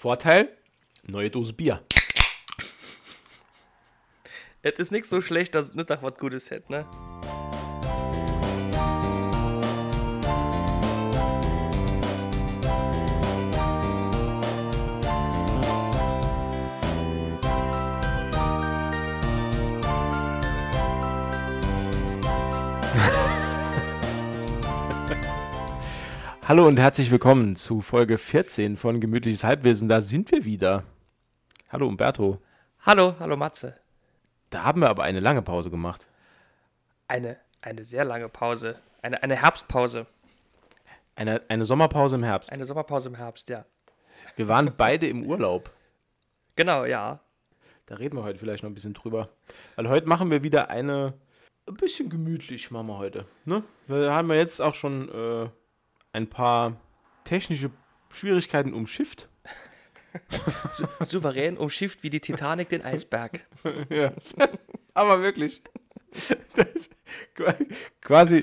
Vorteil, neue Dose Bier. Es ist nicht so schlecht, dass es nicht nach was Gutes hätte, ne? Hallo und herzlich willkommen zu Folge 14 von Gemütliches Halbwissen. Da sind wir wieder. Hallo Umberto. Hallo, hallo Matze. Da haben wir aber eine lange Pause gemacht. Eine, eine sehr lange Pause. Eine, eine Herbstpause. Eine, eine Sommerpause im Herbst. Eine Sommerpause im Herbst, ja. Wir waren beide im Urlaub. Genau, ja. Da reden wir heute vielleicht noch ein bisschen drüber. Weil heute machen wir wieder eine. Ein bisschen gemütlich machen wir heute. Ne? Wir haben ja jetzt auch schon äh, ein paar technische Schwierigkeiten umschifft. Sou souverän umschifft wie die Titanic den Eisberg. ja. Aber wirklich. Das, quasi.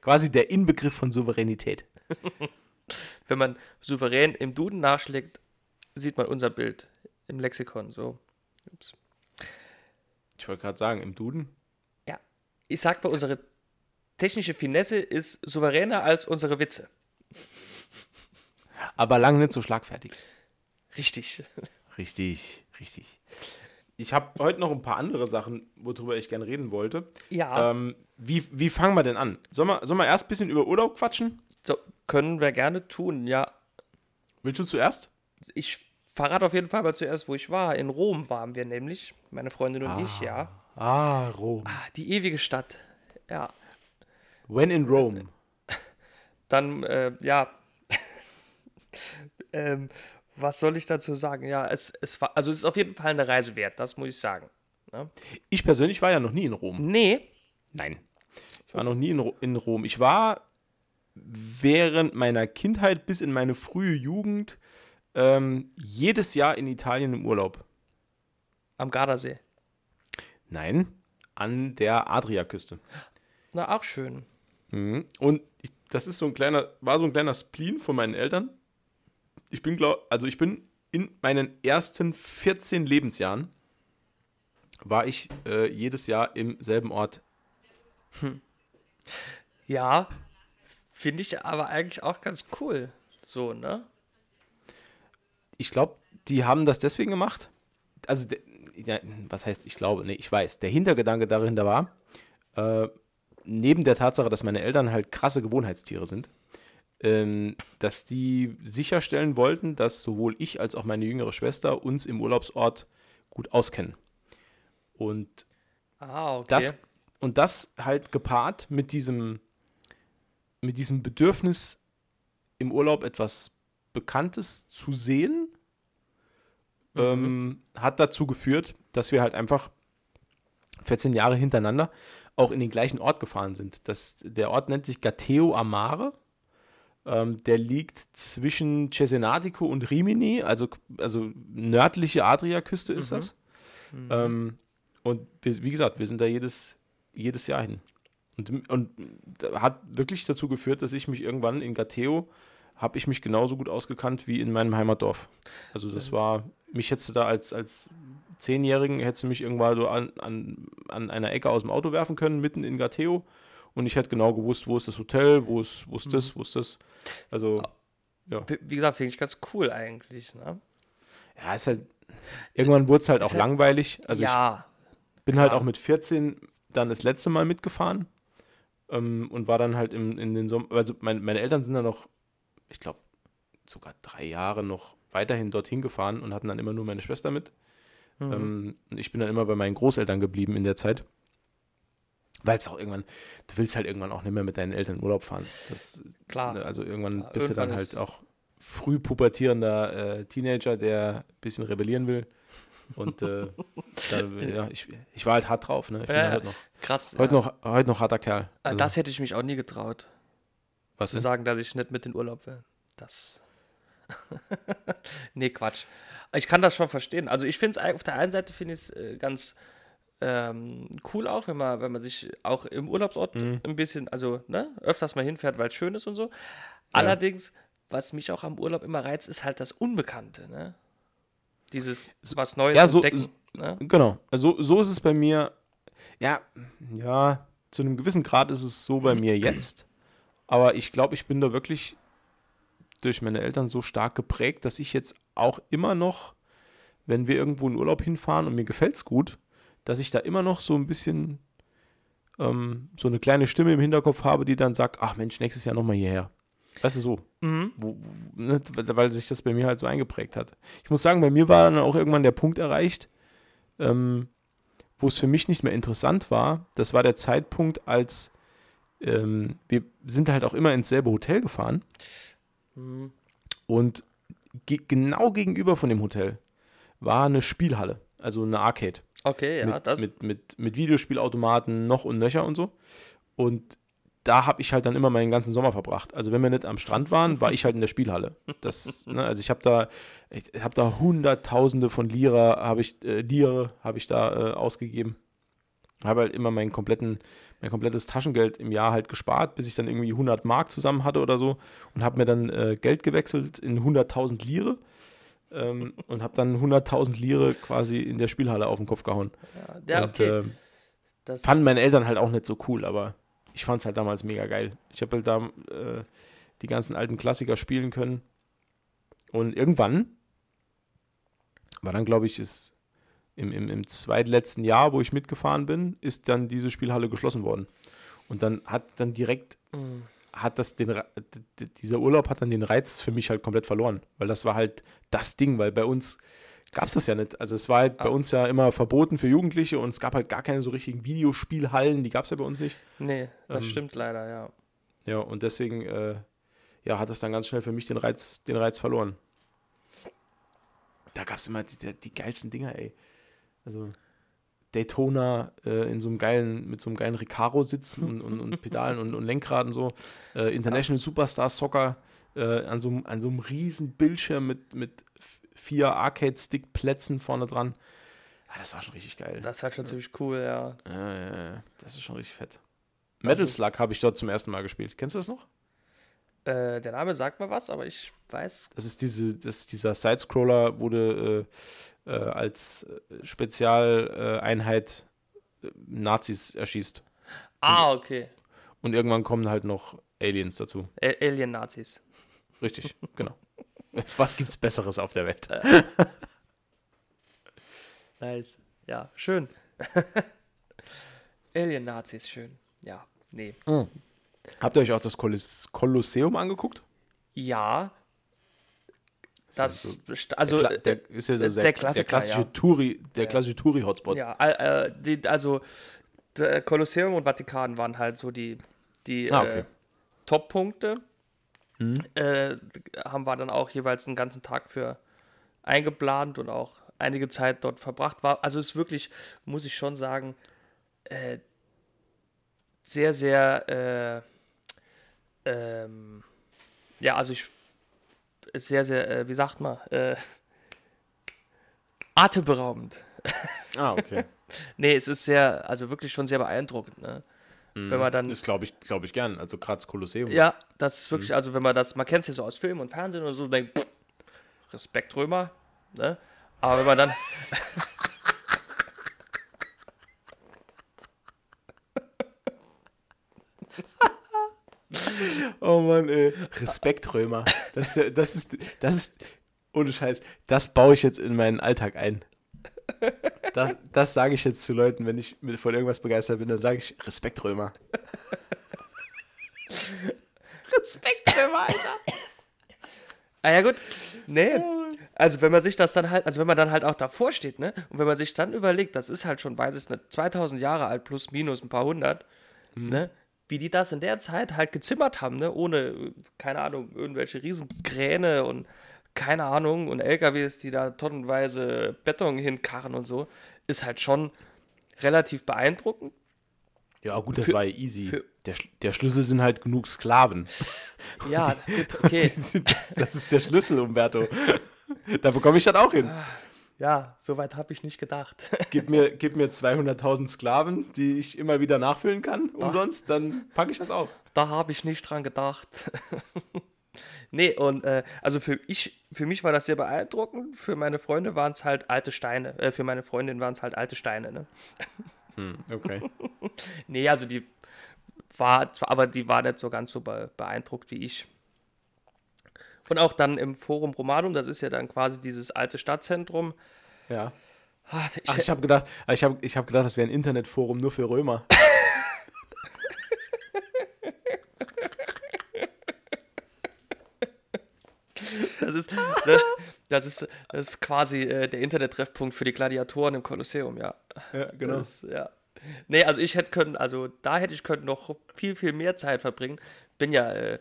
quasi der Inbegriff von Souveränität. Wenn man souverän im Duden nachschlägt, sieht man unser Bild im Lexikon. So. Ups. Ich wollte gerade sagen, im Duden. Ja. Ich sag mal, unsere technische Finesse ist souveräner als unsere Witze. Aber lange nicht so schlagfertig. Richtig. Richtig, richtig. Ich habe heute noch ein paar andere Sachen, worüber ich gerne reden wollte. Ja. Ähm, wie, wie fangen wir denn an? Sollen wir, sollen wir erst ein bisschen über Urlaub quatschen? So, können wir gerne tun, ja. Willst du zuerst? Ich verrate auf jeden Fall mal zuerst, wo ich war. In Rom waren wir nämlich, meine Freundin und ich, ja. Ah, Rom. Ah, die ewige Stadt. Ja. When in Rome. Dann, äh, ja. ähm, was soll ich dazu sagen? Ja, es, es war, also es ist auf jeden Fall eine Reise wert, das muss ich sagen. Ne? Ich persönlich war ja noch nie in Rom. Nee, Nein. Ich war noch nie in, in Rom. Ich war während meiner Kindheit bis in meine frühe Jugend ähm, jedes Jahr in Italien im Urlaub. am Gardasee. Nein, an der Adriaküste. Na, auch schön. Mhm. Und ich, das ist so ein kleiner, war so ein kleiner Spleen von meinen Eltern. Ich bin glaub, also ich bin in meinen ersten 14 Lebensjahren war ich äh, jedes Jahr im selben Ort. Ja, finde ich aber eigentlich auch ganz cool. So, ne? Ich glaube, die haben das deswegen gemacht. Also, ja, was heißt, ich glaube, nee, ich weiß. Der Hintergedanke dahinter war, äh, neben der Tatsache, dass meine Eltern halt krasse Gewohnheitstiere sind, ähm, dass die sicherstellen wollten, dass sowohl ich als auch meine jüngere Schwester uns im Urlaubsort gut auskennen. Und Ah, okay. das, und das halt gepaart mit diesem, mit diesem Bedürfnis, im Urlaub etwas Bekanntes zu sehen, ähm, hat dazu geführt, dass wir halt einfach 14 Jahre hintereinander auch in den gleichen Ort gefahren sind. Das, der Ort nennt sich Gatteo Amare. Ähm, der liegt zwischen Cesenatico und Rimini, also, also nördliche Adriaküste ist Mhm. das. Ähm, und wie gesagt, wir sind da jedes, jedes Jahr hin. Und, und hat wirklich dazu geführt, dass ich mich irgendwann in Gatteo habe ich mich genauso gut ausgekannt wie in meinem Heimatdorf. Also das war, mich hättest du da als, als Zehnjährigen, hättest du mich irgendwann so an, an, an einer Ecke aus dem Auto werfen können, mitten in Gatteo. Und ich hätte genau gewusst, wo ist das Hotel, wo ist, wo ist das, wo ist das. Also, Wie wie gesagt, finde ich ganz cool eigentlich, ne? ja, ist halt, irgendwann wurde es halt auch halt- langweilig. Also ich ja, bin halt Klar. auch mit 14 dann das letzte Mal mitgefahren ähm, und war dann halt im, in den Sommer, also mein, meine Eltern sind dann noch, ich glaube, sogar drei Jahre noch weiterhin dorthin gefahren und hatten dann immer nur meine Schwester mit. Mhm. Ähm, ich bin dann immer bei meinen Großeltern geblieben in der Zeit. Weil es auch irgendwann, du willst halt irgendwann auch nicht mehr mit deinen Eltern in Urlaub fahren. Das, klar. ne, also irgendwann Ja, bist du dann irgendwann halt auch früh pubertierender äh, Teenager, der ein bisschen rebellieren will. Und äh, da, ja, ich, ich war halt hart drauf. Ne? Ich bin Ja, halt ja. heute, noch, Krass. heute, ja. noch, heute noch harter Kerl. Ah, Also, Das hätte ich mich auch nie getraut, was zu ist? sagen, dass ich nicht mit in Urlaub will. Das. nee, Quatsch. Ich kann das schon verstehen. Also ich finde es auf der einen Seite finde ich es äh, ganz ähm, cool auch, wenn man, wenn man sich auch im Urlaubsort Mhm. ein bisschen, also ne, öfters mal hinfährt, weil es schön ist und so. Allerdings, was mich auch am Urlaub immer reizt, ist halt das Unbekannte, ne? Dieses was Neues Ja, so- entdecken. Ne? Genau. Also so ist es bei mir. Ja, ja, zu einem gewissen Grad ist es so bei mir jetzt. Aber ich glaube, ich bin da wirklich durch meine Eltern so stark geprägt, dass ich jetzt auch immer noch, wenn wir irgendwo in Urlaub hinfahren und mir gefällt es gut, dass ich da immer noch so ein bisschen ähm, so eine kleine Stimme im Hinterkopf habe, die dann sagt, ach Mensch, nächstes Jahr nochmal hierher. Weißt du, so. Mhm. Wo, ne, weil weil sich das bei mir halt so eingeprägt hat. Ich muss sagen, bei mir war dann auch irgendwann der Punkt erreicht, ähm, wo es für mich nicht mehr interessant war. Das war der Zeitpunkt, als ähm, wir sind halt auch immer ins selbe Hotel gefahren Mhm. und ge genau gegenüber von dem Hotel war eine Spielhalle, also eine Arcade Okay, ja, mit, das. mit, mit, mit Videospielautomaten noch und nöcher und so. Und da habe ich halt dann immer meinen ganzen Sommer verbracht. Also wenn wir nicht am Strand waren, war ich halt in der Spielhalle. Das, ne, also ich habe da, ich habe da Hunderttausende von Lira, habe ich, äh, Lire habe ich da äh, ausgegeben. Habe halt immer meinen kompletten, mein komplettes Taschengeld im Jahr halt gespart, bis ich dann irgendwie 100 Mark zusammen hatte oder so und habe mir dann äh, Geld gewechselt in 100.000 Lire ähm, und habe dann 100.000 Lire quasi in der Spielhalle auf den Kopf gehauen. ja, Und, okay. das, fanden meine Eltern halt auch nicht so cool, aber ich fand es halt damals mega geil. Ich habe halt da äh, die ganzen alten Klassiker spielen können. Und irgendwann war dann, glaube ich, ist im, im, im zweitletzten Jahr, wo ich mitgefahren bin, ist dann diese Spielhalle geschlossen worden. Und dann hat dann direkt, Mhm. hat das den, dieser Urlaub hat dann den Reiz für mich halt komplett verloren, weil das war halt das Ding, weil bei uns gab es das ja nicht. Also es war halt bei Ah. uns ja immer verboten für Jugendliche und es gab halt gar keine so richtigen Videospielhallen, die gab es ja bei uns nicht. Nee, das ähm, stimmt leider, ja. Ja, und deswegen äh, ja, hat es dann ganz schnell für mich den Reiz, den Reiz verloren. Da gab es immer die, die, die geilsten Dinger, ey. Also Daytona äh, in so einem geilen, mit so einem geilen Recaro-Sitz und, und, und Pedalen und, und Lenkrad und so. Äh, International Superstar Soccer äh, an, so, einem- an so einem riesen Bildschirm mit, mit vier Arcade-Stick-Plätzen vorne dran. Ja, das war schon richtig geil. Das ist halt schon ziemlich cool, ja. Ja, ja, ja, das ist schon richtig fett. Das Metal Slug habe ich dort zum ersten Mal gespielt. Kennst du das noch? Äh, der Name sagt mir was, aber ich weiß. Das ist, diese, das ist dieser Sidescroller, wo du äh, als äh, Spezialeinheit äh, Nazis erschießt. Ah, okay. Und irgendwann kommen halt noch Aliens dazu. A- Alien-Nazis. Richtig, genau. Was gibt's Besseres auf der Welt? Nice. Ja, schön. Alien-Nazis, schön. Ja, nee. Habt ihr euch auch das Kolosseum Kolosseum angeguckt? Ja. Das, also, der, Kla- der ist ja so der- der, der der Klassiker, klassische ja. Touri, der Ja. klassische Touri-Hotspot. ja, äh, äh, die, also, Kolosseum und Vatikan waren halt so die, die Ah, okay. äh, Top-Punkte. Mhm. Äh, haben wir dann auch jeweils einen ganzen Tag für eingeplant und auch einige Zeit dort verbracht. War, also ist wirklich, muss ich schon sagen, äh, sehr, sehr, äh, ähm, ja, also ich, ist sehr, sehr, äh, wie sagt man, äh, atemberaubend. Ah, okay. Nee, es ist sehr, also wirklich schon sehr beeindruckend, ne? Wenn man dann Das glaube ich, glaube ich gern. Also gerade das Kolosseum. Ja, das ist wirklich, also wenn man das, man kennt es ja so aus Film und Fernsehen und so, denkt, Respekt Römer, ne? Aber wenn man dann, Oh Mann, ey. Respekt, Römer. Das, ist- das ist, das ist, ohne Scheiß, das baue ich jetzt in meinen Alltag ein. Das, das sage ich jetzt zu Leuten, wenn ich von irgendwas begeistert bin, dann sage ich Respekt, Römer. Respekt, Römer, Alter. ah ja gut, nee, also wenn man sich das dann halt, also wenn man dann halt auch davor steht, ne? Und wenn man sich dann überlegt, das ist halt schon, weiß ich nicht, 2000 Jahre alt, plus minus ein paar hundert, ne? Wie die das in der Zeit halt gezimmert haben, ne? Ohne, keine Ahnung, irgendwelche Riesenkräne und keine Ahnung und LKWs, die da tonnenweise Beton hinkarren und so, ist halt schon relativ beeindruckend. Ja, gut, das Für- war ja easy. Der, der Schlüssel sind halt genug Sklaven. Ja, gut, okay. Das ist der Schlüssel, Umberto. Da bekomme ich das auch hin. Ja, soweit habe ich nicht gedacht. Gib mir, gib mir 200.000 Sklaven, die ich immer wieder nachfüllen kann, umsonst, dann packe ich das auf. Da habe ich nicht dran gedacht. Nee, und äh, also für, ich, für mich war das sehr beeindruckend. Für meine Freunde waren es halt alte Steine. Äh, für meine Freundin waren es halt alte Steine, ne? Hm, okay. Nee, also die war, zwar- aber die war nicht so ganz so be beeindruckt wie ich. Und auch dann im Forum Romanum, das ist ja dann quasi dieses alte Stadtzentrum. Ja. Ah, ich, Ach, ich habe gedacht, ich habe ich hab gedacht, das wäre ein Internetforum nur für Römer. das, ist, das, das, ist, das ist quasi äh, der Internettreffpunkt für die Gladiatoren im Kolosseum, ja. Ja, Das, ja. Nee, also ich hätte können, also da hätte ich können noch viel, viel mehr Zeit verbringen. Bin ja äh,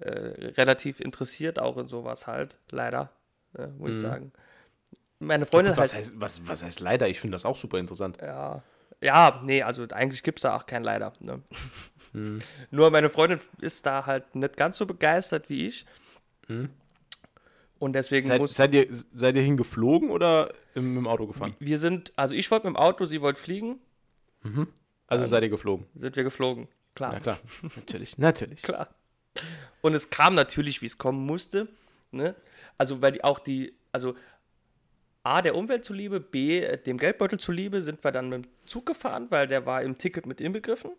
äh, relativ interessiert auch in sowas halt, leider, äh, muss ich sagen. Meine Freundin Was halt, heißt, was, was heißt leider? Ich finde das auch super interessant. ja, ja, nee, also eigentlich gibt es da auch kein Leider. Ne? Nur meine Freundin ist da halt nicht ganz so begeistert wie ich. Und deswegen Seid, muss seid, ihr, seid ihr hingeflogen oder im, im Auto gefahren? wir sind, also ich wollte mit dem Auto, sie wollte fliegen, Also seid ihr geflogen? sind wir geflogen. Klar. Ja klar, natürlich, natürlich. Klar. Und es kam natürlich, wie es kommen musste. Ne? Also, weil die auch die, also A, der Umwelt zuliebe, B, dem Geldbeutel zuliebe, sind wir dann mit dem Zug gefahren, weil der war im Ticket mit inbegriffen.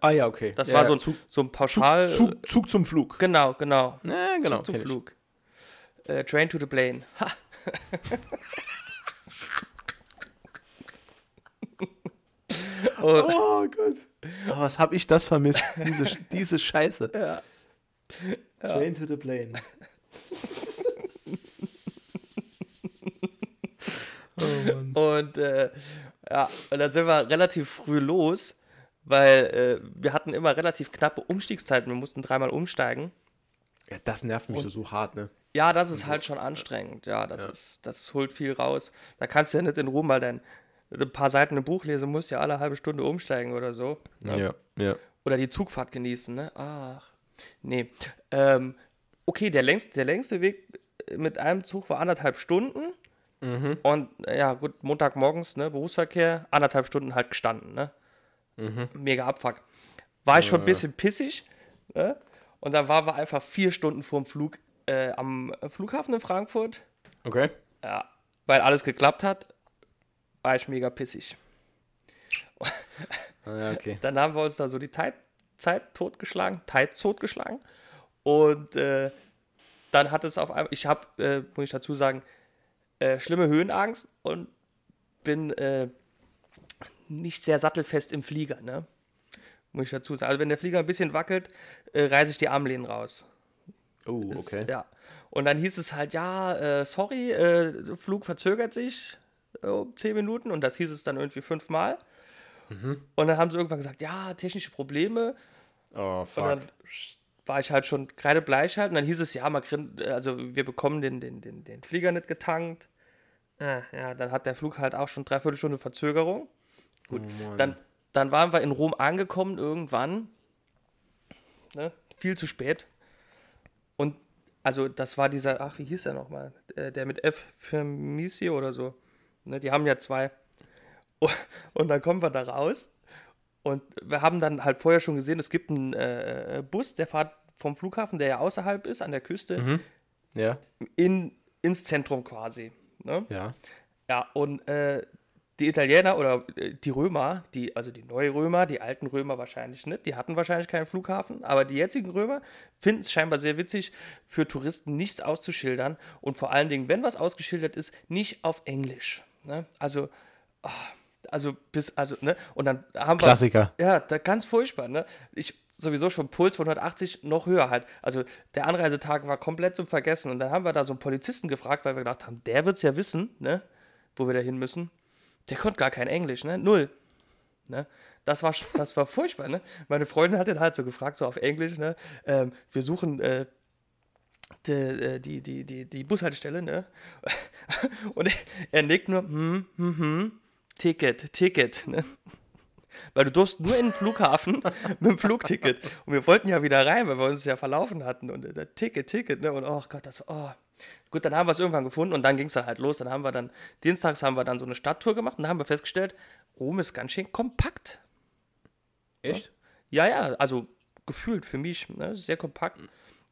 Ah ja, okay. Das ja, war so ein, Zug, so ein Pauschal. Zug, Zug zum Flug. Genau, genau. Ja, genau. Zug zum. Flug. Äh, train to the plane. Ha. Und, Oh Gott. Oh, was hab ich das vermisst? Diese, diese Scheiße. ja. Train to the plane. oh. Und äh, ja, und dann sind wir relativ früh los, weil äh, wir hatten immer relativ knappe Umstiegszeiten. Wir mussten dreimal umsteigen. Ja, das nervt mich so, so hart, ne? Ja, das ist halt schon anstrengend. Ja, das ist, das holt viel raus. Da kannst du ja nicht in Ruhe mal dein ein paar Seiten im Buch lesen, musst ja alle halbe Stunde umsteigen oder so. Ja, ja. Oder die Zugfahrt genießen, ne? Ach. Nee. Ähm, okay, der längste, der längste Weg mit einem Zug war anderthalb Stunden. Und äh, ja, gut, Montagmorgens, ne, Berufsverkehr, anderthalb Stunden halt gestanden, ne? Mega Abfuck. War ich schon ein bisschen pissig, ne? Und dann waren wir einfach vier Stunden vorm Flug äh, am Flughafen in Frankfurt. Okay. Ja, weil alles geklappt hat, war ich mega pissig. Ah, ja, okay. Dann haben wir uns da so die Zeit, Zeit totgeschlagen, Zeit totgeschlagen. Und äh, dann hat es auf einmal, ich habe, äh, muss ich dazu sagen, äh, schlimme Höhenangst und bin äh, nicht sehr sattelfest im Flieger, ne? Muss ich dazu sagen. Also wenn der Flieger ein bisschen wackelt, äh, reiße ich die Armlehnen raus. Oh, Ist- okay. Ja. Und dann hieß es halt, ja, äh, sorry, Flug verzögert sich um 10 Minuten und das hieß es dann irgendwie fünfmal. Mhm. Und dann haben sie irgendwann gesagt, ja, technische Probleme. Oh, Und fuck. dann war ich halt schon kreidebleich halt. Und dann hieß es, ja, man kriegt, also wir bekommen den, den, den, den Flieger nicht getankt. Äh, ja, dann hat der Flug halt auch schon dreiviertel Stunde Verzögerung. Gut, Oh, dann, dann waren wir in Rom angekommen irgendwann. Ne? Viel zu spät. Und also das war dieser, ach, wie hieß er nochmal? Der, der mit F für Misi oder so. Ne, die haben ja zwei. Und dann kommen wir da raus. Und wir haben dann halt vorher schon gesehen, es gibt einen äh, Bus, der fährt vom Flughafen, der ja außerhalb ist, an der Küste, Ja, in, ins Zentrum quasi. Ne? ja. Ja, und äh, die Italiener oder äh, die Römer, die, also die Neurömer, die alten Römer wahrscheinlich nicht, die hatten wahrscheinlich keinen Flughafen, aber die jetzigen Römer finden es scheinbar sehr witzig, für Touristen nichts auszuschildern und vor allen Dingen, wenn was ausgeschildert ist, nicht auf Englisch. Ne? Also, ah, also bis, also, ne? Und dann haben wir. Klassiker. Ja, da, ganz furchtbar, ne? Ich sowieso schon Puls von 180 noch höher halt. Also der Anreisetag war komplett zum Vergessen. Und dann haben wir da so einen Polizisten gefragt, weil wir gedacht haben, der wird es ja wissen, ne? Wo wir da hin müssen. Der konnte gar kein Englisch, ne? Null. Ne? Das, war, das war furchtbar, ne? Meine Freundin hat ihn halt so gefragt, so auf Englisch, ne? Ähm, wir suchen äh, die, äh, die, die, die, die Bushaltestelle, ne? Und er, nickt nur, hm, hm, hm, Ticket, Ticket, ne? Weil du durfst nur in den Flughafen mit dem Flugticket. Und wir wollten ja wieder rein, weil wir uns ja verlaufen hatten. Und äh, Ticket, Ticket, ne? Und oh Gott, das war. Oh. Gut, dann haben wir es irgendwann gefunden und dann ging es dann halt los. Dann haben wir dann, dienstags haben wir dann so eine Stadttour gemacht und dann haben wir festgestellt, Rom ist ganz schön kompakt. Echt? Ja, ja, also gefühlt für mich, ne? sehr kompakt.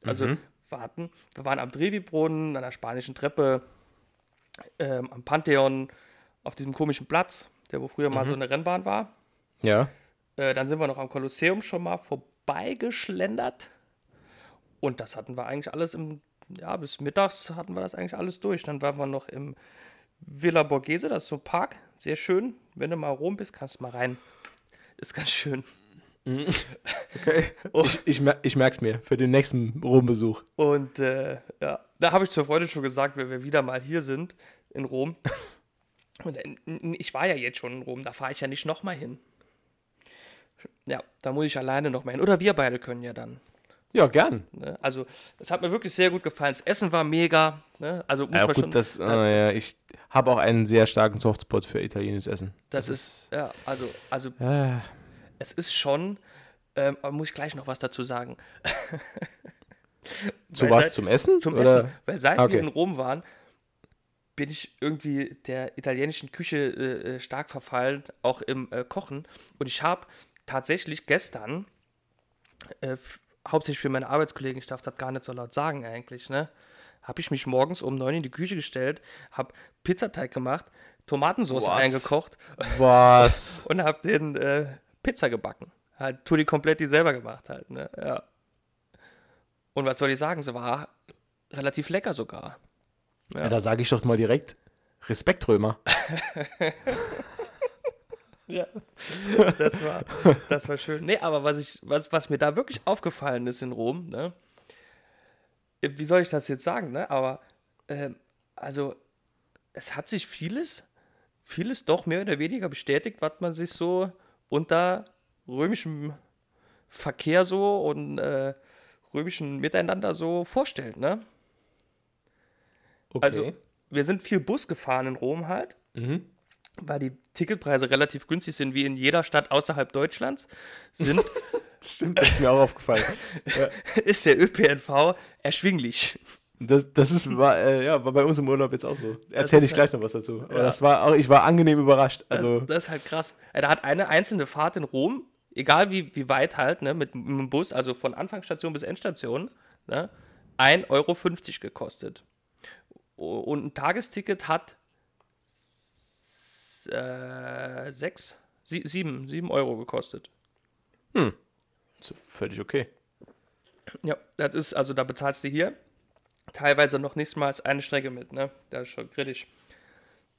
Also warten. Wir waren am Trevi-Brunnen, an der spanischen Treppe, ähm, am Pantheon, auf diesem komischen Platz, der wo früher mal so eine Rennbahn war. Ja. Äh, dann sind wir noch am Kolosseum schon mal vorbeigeschlendert. Und das hatten wir eigentlich alles im, ja, bis mittags hatten wir das eigentlich alles durch. Dann waren wir noch im Villa Borghese, das ist so ein Park, sehr schön. Wenn du mal rum bist, kannst du mal rein. Ist ganz schön. Okay. Ich, ich, mer ich merk's mir für den nächsten Rom-Besuch. Und äh, ja, da habe ich zur Freude schon gesagt, wenn wir wieder mal hier sind in Rom. Und äh, ich war ja jetzt schon in Rom, da fahre ich ja nicht nochmal hin. Ja, da muss ich alleine nochmal hin. Oder wir beide können ja dann. Ja, gern. Ne? Also, es hat mir wirklich sehr gut gefallen. Das Essen war mega. Ne? Also, muss Ja, man gut, schon. das, da- äh, ja, ich habe auch einen sehr starken Softspot für italienisches Essen. das ist, ja, also, also, Äh, es ist schon. Ähm, aber muss ich gleich noch was dazu sagen. zu was? seit- zum Essen? Zum Oder? Essen. Weil seit Okay. wir in Rom waren, bin ich irgendwie der italienischen Küche äh, äh, stark verfallen, auch im äh, Kochen. Und ich habe tatsächlich gestern, äh, hauptsächlich für meine Arbeitskollegen, ich darf das gar nicht so laut sagen eigentlich, ne? Habe ich mich morgens um neun in die Küche gestellt, habe Pizzateig gemacht, Tomatensauce Was? eingekocht Was? und habe den äh, Pizza gebacken. Halt Tutti Kompletti selber gemacht halt, ne? Ja. Und was soll ich sagen, sie war relativ lecker sogar. Ja, da sage ich doch mal direkt: Respekt, Römer. Ja, das war, das war schön. Nee, aber was, ich, was, was mir da wirklich aufgefallen ist in Rom, ne? Wie soll ich das jetzt sagen, ne? Aber, ähm, also, es hat sich vieles, vieles doch mehr oder weniger bestätigt, was man sich so unter römischem Verkehr so und äh, römischen Miteinander so vorstellt, ne? Okay. Also, wir sind viel Bus gefahren in Rom halt mhm. weil die Ticketpreise relativ günstig sind, wie in jeder Stadt außerhalb Deutschlands, sind, stimmt, das ist mir auch aufgefallen. ist der ÖPNV erschwinglich. Das, das ist, war, äh, ja, war bei uns im Urlaub jetzt auch so. Erzähle ist ich gleich noch was dazu. Aber Ja. das war auch, ich war angenehm überrascht. Das, Also, das ist halt krass. Äh, Da hat eine einzelne Fahrt in Rom, egal wie, wie weit halt, ne, mit, mit dem Bus, also von Anfangsstation bis Endstation, ne, 1,50 Euro gekostet. Und ein Tagesticket hat s- äh, sechs, sie, sieben, sieben Euro gekostet. so, völlig okay. Ja, das ist, also da bezahlst du hier teilweise noch nicht mal eine Strecke mit, ne? Das ist schon kritisch.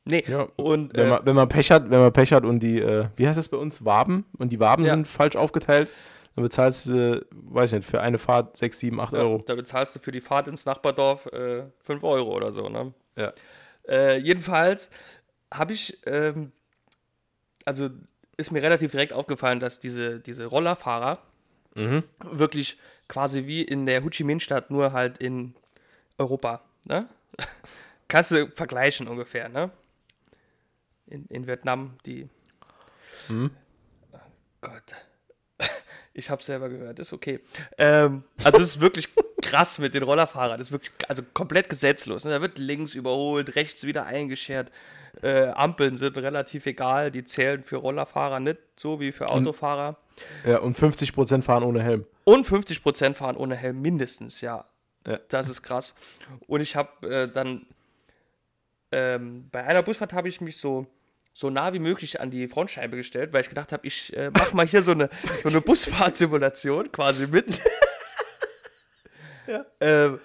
Nee, Ja, und Wenn äh, man, wenn man Pech hat, wenn man Pech hat und die, äh, wie heißt das bei uns, Waben und die Waben Ja. sind falsch aufgeteilt, dann bezahlst du, weiß ich nicht, für eine Fahrt 6, 7, 8 ja, Euro. da bezahlst du für die Fahrt ins Nachbardorf äh, 5 Euro oder so, ne? Ja. Äh, jedenfalls habe ich, ähm, also ist mir relativ direkt aufgefallen, dass diese, diese Rollerfahrer Mhm. wirklich quasi wie in der Ho Chi Minh-Stadt, nur halt in Europa. Ne? Kannst du vergleichen ungefähr, ne? In, in Vietnam, die. Mhm. Oh Gott. Ich habe selber gehört, ist okay. Ähm, also es ist wirklich krass mit den Rollerfahrern. Das ist wirklich also komplett gesetzlos. Ne? Da wird links überholt, rechts wieder eingeschert. Äh, Ampeln sind relativ egal. Die zählen für Rollerfahrer nicht so wie für Autofahrer. Ja, und 50% fahren ohne Helm. Und 50% fahren ohne Helm mindestens, ja. Ja. Das ist krass. Und ich habe äh, dann ähm, bei einer Busfahrt habe ich mich so, so nah wie möglich an die Frontscheibe gestellt, weil ich gedacht habe, ich äh, mache mal hier so eine, so eine Busfahrtsimulation quasi mit. ähm,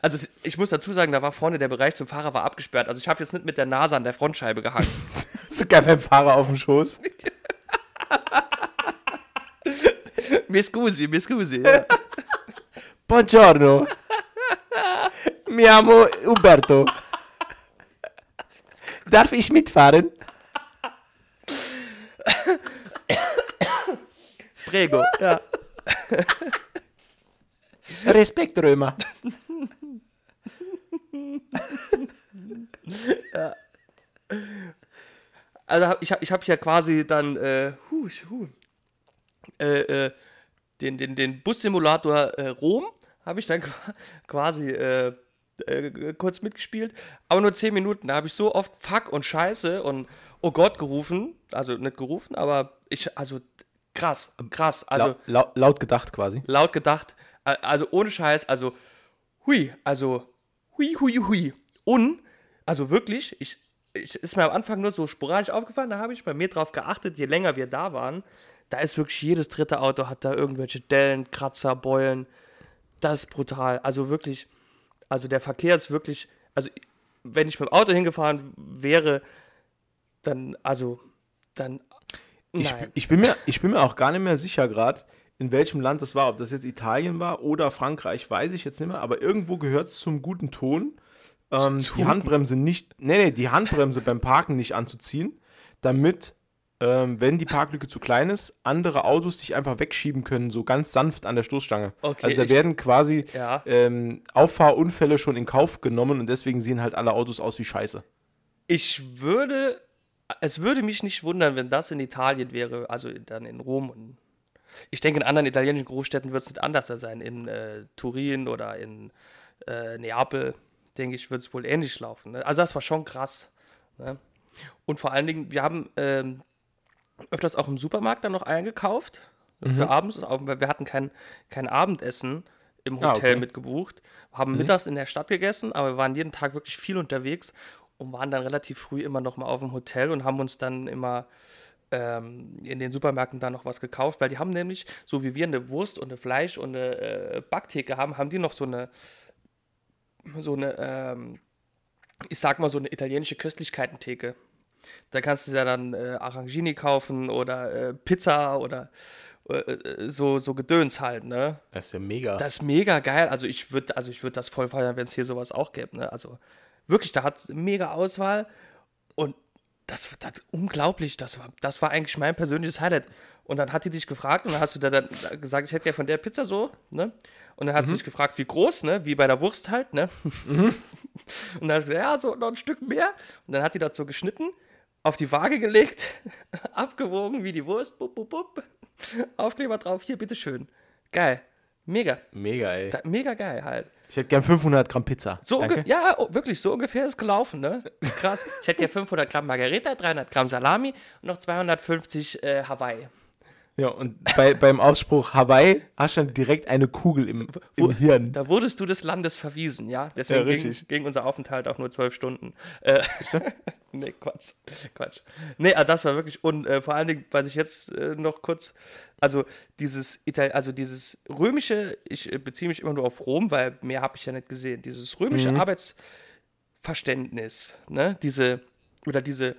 also ich muss dazu sagen, da war vorne der Bereich zum Fahrer war abgesperrt. Also ich habe jetzt nicht mit der Nase an der Frontscheibe gehangen. Sogar beim Fahrer auf dem Schoß. mi scusi, mi scusi. Ja. Buongiorno. Mi amo Umberto. Darf ich mitfahren? Prego. Ja. Respekt, Römer. Also hab, ich habe ich hab hier quasi dann äh, hu, hu, äh, äh, den, den, den Bussimulator äh, Rom habe ich dann qua- quasi äh, kurz mitgespielt. Aber nur 10 Minuten. Da habe ich so oft Fuck und Scheiße und Oh Gott gerufen. Also nicht gerufen, aber ich, also krass, krass. Also Lau, lau, laut gedacht quasi. laut gedacht, äh, also ohne Scheiß, also hui, also hui, hui, hui. Und, also wirklich, ich, ich ist mir am Anfang nur so sporadisch aufgefallen, da habe ich bei mir drauf geachtet, je länger wir da waren, da ist wirklich jedes dritte Auto hat da irgendwelche Dellen, Kratzer, Beulen. Das ist brutal. Also wirklich, also der Verkehr ist wirklich, also wenn ich mit dem Auto hingefahren wäre, dann, also, dann, Ich, ich, bin mir, ich bin mir auch gar nicht mehr sicher gerade, in welchem Land das war. Ob das jetzt Italien war oder Frankreich, weiß ich jetzt nicht mehr. Aber irgendwo gehört es zum guten Ton, ähm, die Handbremse nicht, nee, nee, die Handbremse beim Parken nicht anzuziehen, damit, ähm, wenn die Parklücke zu klein ist, andere Autos dich einfach wegschieben können, so ganz sanft an der Stoßstange. Okay, also da werden quasi Ja. ähm, Auffahrunfälle schon in Kauf genommen und deswegen sehen halt alle Autos aus wie Scheiße. Ich würde, es würde mich nicht wundern, wenn das in Italien wäre, also dann in Rom. Und ich denke, in anderen italienischen Großstädten wird es nicht anders sein. In äh, Turin oder in äh, Neapel, denke ich, wird es wohl ähnlich laufen. Ne? Also das war schon krass. Ne? Und vor allen Dingen, wir haben ähm, öfters auch im Supermarkt dann noch eingekauft für abends, wir hatten kein, kein Abendessen im Ah, Hotel okay. mitgebucht, haben mittags in der Stadt gegessen, aber wir waren jeden Tag wirklich viel unterwegs und waren dann relativ früh immer noch mal auf dem Hotel und haben uns dann immer ähm, in den Supermärkten da noch was gekauft, weil die haben nämlich, so wie wir eine Wurst und eine Fleisch und eine äh, Backtheke haben, haben die noch so eine, so eine, ähm, ich sag mal so eine italienische Köstlichkeitentheke. Da kannst du ja dann äh, Arrangini kaufen oder äh, Pizza oder äh, äh, so, so Gedöns halt, ne? Das ist ja mega. Das ist mega geil. Also ich würde also ich würd das voll feiern, wenn es hier sowas auch gäbe. Ne? Also wirklich, da hat mega Auswahl und das, das unglaublich. Das war, das war eigentlich mein persönliches Highlight. Und dann hat die dich gefragt und dann hast du da dann gesagt, ich hätte ja von der Pizza so, ne? Und dann hat sie dich gefragt, wie groß, ne? Wie bei der Wurst halt, ne? Und dann hast du gesagt, ja, so noch ein Stück mehr. Und dann hat die so geschnitten, auf die Waage gelegt, abgewogen wie die Wurst, bup, bup, bup. Aufkleber drauf, hier, bitteschön. Geil. Mega. mega, ey. Da, mega geil halt. Ich hätte gern 500 Gramm Pizza. So ja, oh, wirklich, so ungefähr ist gelaufen, ne? Krass. Ich hätte ja 500 Gramm Margarita, 300 Gramm Salami und noch 250 äh, Hawaii. Ja, und bei, beim Ausspruch Hawaii hast du dann direkt eine Kugel im, im Hirn. Da wurdest du des Landes verwiesen, ja? Deswegen Ja, ging, richtig. ging unser Aufenthalt auch nur zwölf Stunden. Äh, nee, Quatsch. Quatsch. Nee, aber das war wirklich, und äh, vor allen Dingen, was ich jetzt äh, noch kurz, also dieses, Ital also dieses römische, ich äh, beziehe mich immer nur auf Rom, weil mehr habe ich ja nicht gesehen, dieses römische Arbeitsverständnis, ne? Diese, oder diese,